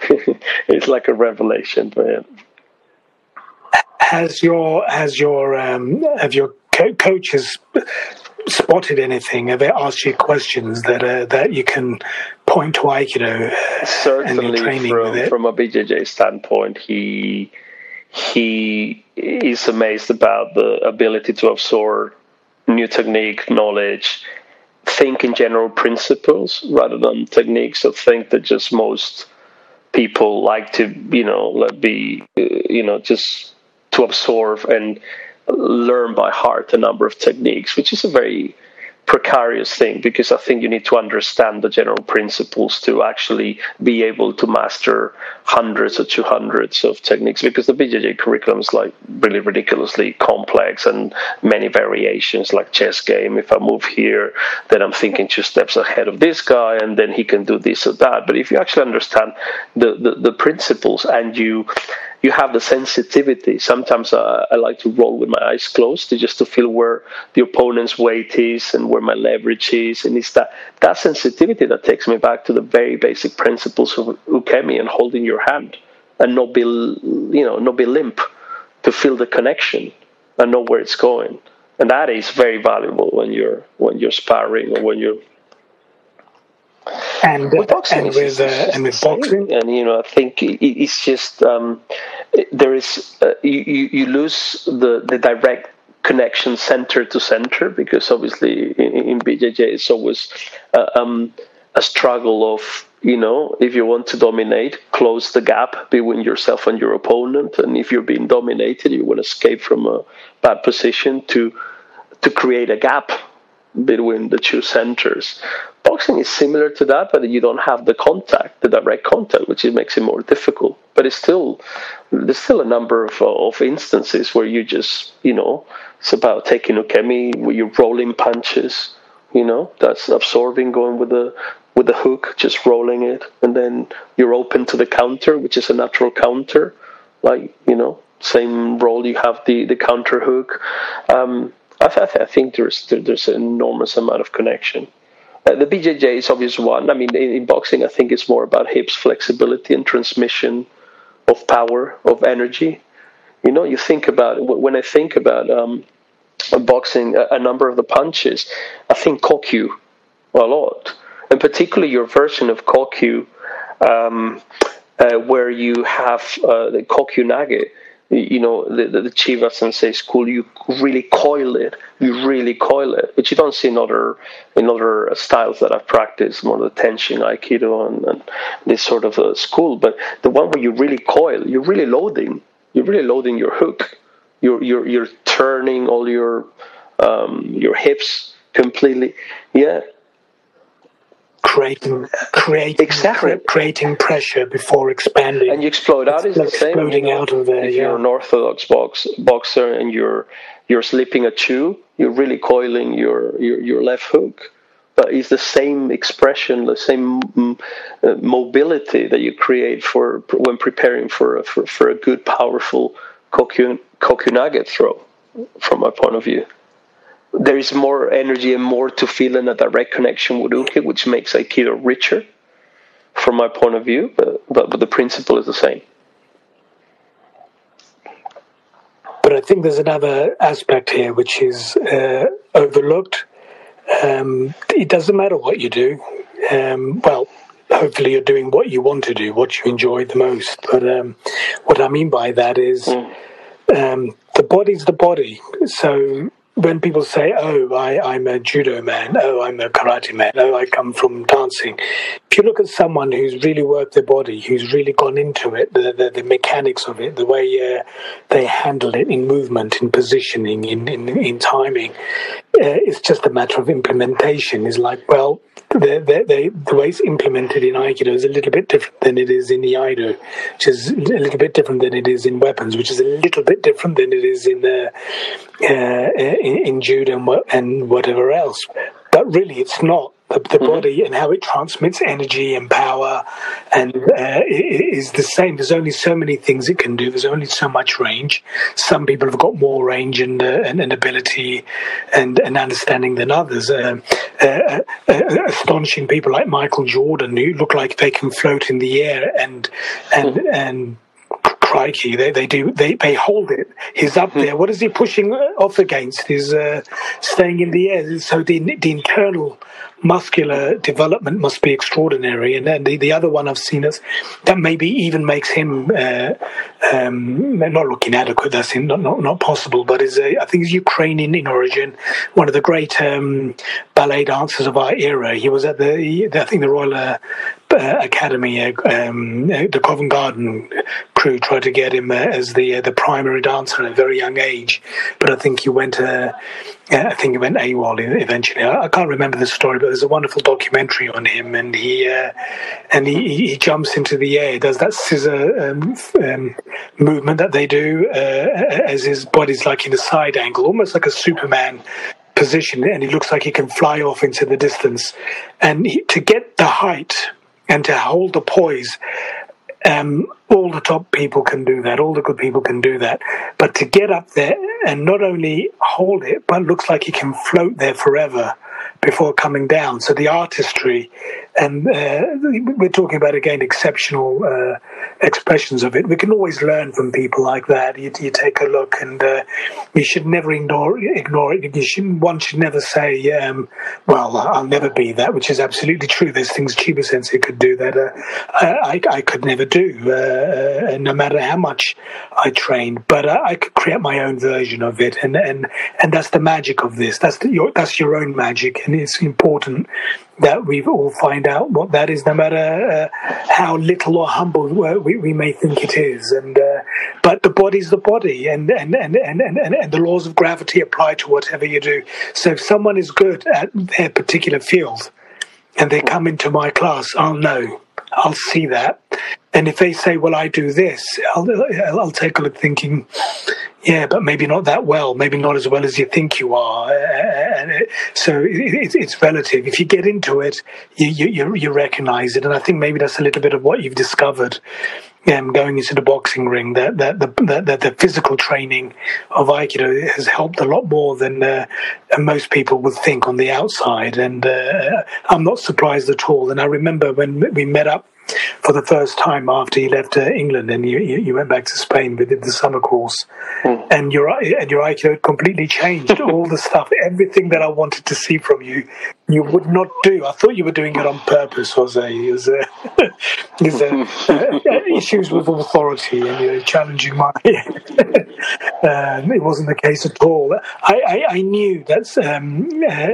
Speaker 2: [LAUGHS] it's like a revelation, man.
Speaker 1: Has your has your um, have your co- coaches spotted anything? Have they asked you questions that uh, that you can point to Aikido?
Speaker 2: Uh, Certainly, from, from a BJJ standpoint, he he is amazed about the ability to absorb new technique, knowledge, think in general principles rather than techniques. So think that just most people like to, you know, let be, you know, just to absorb and learn by heart a number of techniques, which is a very precarious thing because I think you need to understand the general principles to actually be able to master hundreds or two hundreds of techniques because the BJJ curriculum is like really ridiculously complex and many variations like chess game. If I move here, then I'm thinking two steps ahead of this guy and then he can do this or that. But if you actually understand the, the, the principles and you you have the sensitivity. Sometimes uh, I like to roll with my eyes closed to just to feel where the opponent's weight is and where my leverage is, and it's that that sensitivity that takes me back to the very basic principles of ukemi and holding your hand and not be you know not be limp to feel the connection and know where it's going, and that is very valuable when you're when you're sparring or when you're
Speaker 1: and with boxing, and with, uh, and with boxing,
Speaker 2: and you know, I think it's just um, there is uh, you you lose the the direct connection center to center because obviously in, in BJJ it's always uh, um, a struggle of you know if you want to dominate close the gap between yourself and your opponent. And if you're being dominated you want to escape from a bad position to to create a gap between the two centers boxing is similar to that, but you don't have the contact, the direct contact, which makes it more difficult. But it's still there's still a number of of instances where you just you know it's about taking ukemi, where you're rolling punches. You know that's absorbing, going with the with the hook, just rolling it, and then you're open to the counter, which is a natural counter, like you know same roll you have the the counter hook. Um, I, I, think there's there's an enormous amount of connection. Uh, the BJJ is obvious one. I mean, in, in, boxing, I think it's more about hips flexibility and transmission of power of energy. You know, you think about when I think about um, boxing, a, a, number of the punches, I think kokyu a lot, and particularly your version of kokyu, um, uh, where you have uh, the kokyu nage you know, the, the, the Chiba Sensei school, you really coil it. You really coil it, which you don't see in other in other styles that I've practiced, more the Tenshin Aikido and, and this sort of a school. But the one where you really coil, you're really loading. You're really loading your hook. You're you're you're turning all your um, your hips completely. Yeah,
Speaker 1: creating creating exactly. creating pressure before expanding.
Speaker 2: And you explode out is
Speaker 1: like the same. Exploding you know, out of there.
Speaker 2: If
Speaker 1: yeah.
Speaker 2: you're an orthodox box, boxer and you're you're slipping a chew, you're really coiling your your, your left hook. But it's the same expression, the same mm, uh, mobility that you create for when preparing for a, for, for a good, powerful kokyu, kokyunage throw, from my point of view there is more energy and more to feel in a direct connection with uke, which makes Aikido richer from my point of view, but, but, but the principle is the same.
Speaker 1: But I think there's another aspect here which is uh, overlooked. Um, it doesn't matter what you do. Um, well, hopefully you're doing what you want to do, what you enjoy the most. But um, what I mean by that is mm. Um, the body's the body. So when people say, "Oh, I, am a judo man," "Oh, I'm a karate man," "Oh, I come from dancing," if you look at someone who's really worked their body, who's really gone into it, the the, the mechanics of it, the way uh, they handle it in movement, in positioning, in in, in timing, it's just a matter of implementation. Is like, well, the, the, the, way it's implemented in Aikido is a little bit different than it is in the Iaido, which is a little bit different than it is in weapons, which is a little bit different than it is in the uh, in, in judo and, and whatever else. But really, it's not the, the mm-hmm. body and how it transmits energy and power and uh, is the same. There's only so many things it can do. There's only so much range. Some people have got more range and, uh, and, and, ability and, and understanding than others. Um, uh, uh, uh, astonishing people like Michael Jordan who look like they can float in the air and and mm-hmm. and crikey, they, they do they, they hold it. He's up there. What is he pushing off against? He's uh, staying in the air. So the the internal muscular development must be extraordinary. And then the, the other one I've seen is that maybe even makes him uh, um, not look inadequate. That's not, not not possible. But is a, I think he's Ukrainian in origin, one of the great um, ballet dancers of our era. He was at the I think the Royal uh, uh, Academy, uh, um, the Covent Garden crew tried to get him uh, as the uh, the primary dancer at a very young age, but I think he went. Uh, I think he went AWOL eventually. I, I, can't remember the story, but there's a wonderful documentary on him, and he and he, he, jumps into the air, does that scissor um, um, movement that they do as his body's like in a side angle, almost like a Superman position, and he looks like he can fly off into the distance. And he, to get the height and to hold the poise. Um, all the top people can do that. All the good people can do that. But to get up there and not only hold it, but looks like he can float there forever before coming down. So the artistry, and uh, we're talking about again exceptional uh, expressions of it. We can always learn from people like that. You, you take a look, and uh, you should never ignore ignore it. You should, one should never say, um, "Well, I'll never be that," which is absolutely true. There's things Chiba Sensei could do that uh, I, I, could never do, uh, uh, no matter how much I trained. But I could create my own version of it, and and and that's the magic of this. That's the, your that's your own magic and it's important that we all find out what that is, no matter uh, how little or humble we, we, may think it is. And uh, but the body's the body, and and, and, and, and and the laws of gravity apply to whatever you do. So if someone is good at their particular field, and they come into my class, I'll know. I'll see that. And if they say, well, I do this, I'll, I'll take a look thinking, yeah, but maybe not that well, maybe not as well as you think you are. And it, so it, it's relative. If you get into it, you, you, you recognize it. And I think maybe that's a little bit of what you've discovered um, going into the boxing ring, that that the, that the physical training of Aikido has helped a lot more than uh, most people would think on the outside, and uh, I'm not surprised at all. And I remember when we met up for the first time after you left uh, England and you, you went back to Spain. We did the summer course, mm. and your and your Aikido completely changed. [LAUGHS] All the stuff, everything that I wanted to see from you, you would not do. I thought you were doing it on purpose, was, [LAUGHS] uh, it was uh, uh, issues with authority and you know, challenging my. [LAUGHS] um, it wasn't the case at all. I, I, I knew that's Um, uh,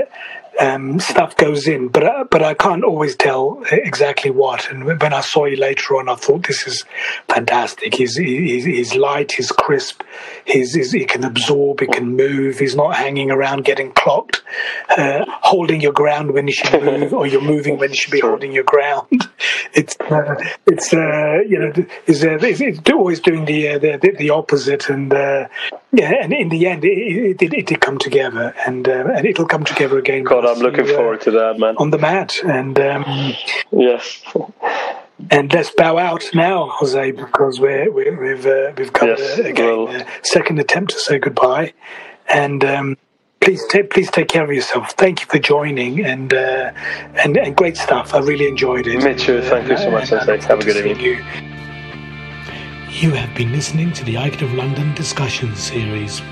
Speaker 1: um, stuff goes in, but uh, but I can't always tell exactly what. And when I saw you later on, I thought this is fantastic. He's he's, he's light, he's crisp, he's, he's, he can absorb, he can move. He's not hanging around getting clocked, uh, holding your ground when you should [LAUGHS] move, or you're moving when you should be holding your ground. [LAUGHS] It's uh, it's uh, you know is uh, it's always doing the, uh, the the opposite, and uh, yeah, and in the end, it, it, it did come together, and and it'll come together again.
Speaker 2: God, I'm looking forward to that, man.
Speaker 1: On the mat, and um,
Speaker 2: yes.
Speaker 1: And let's bow out now, Jose, because we're, we have we've, uh, we've covered yes, again well. second attempt to say goodbye. And um, please take please take care of yourself. Thank you for joining, and uh, and and great stuff. I really enjoyed it.
Speaker 2: Me too. Thank you so much, Jose. Have a good evening.
Speaker 1: You. You have been listening to the Aikido of London discussion series.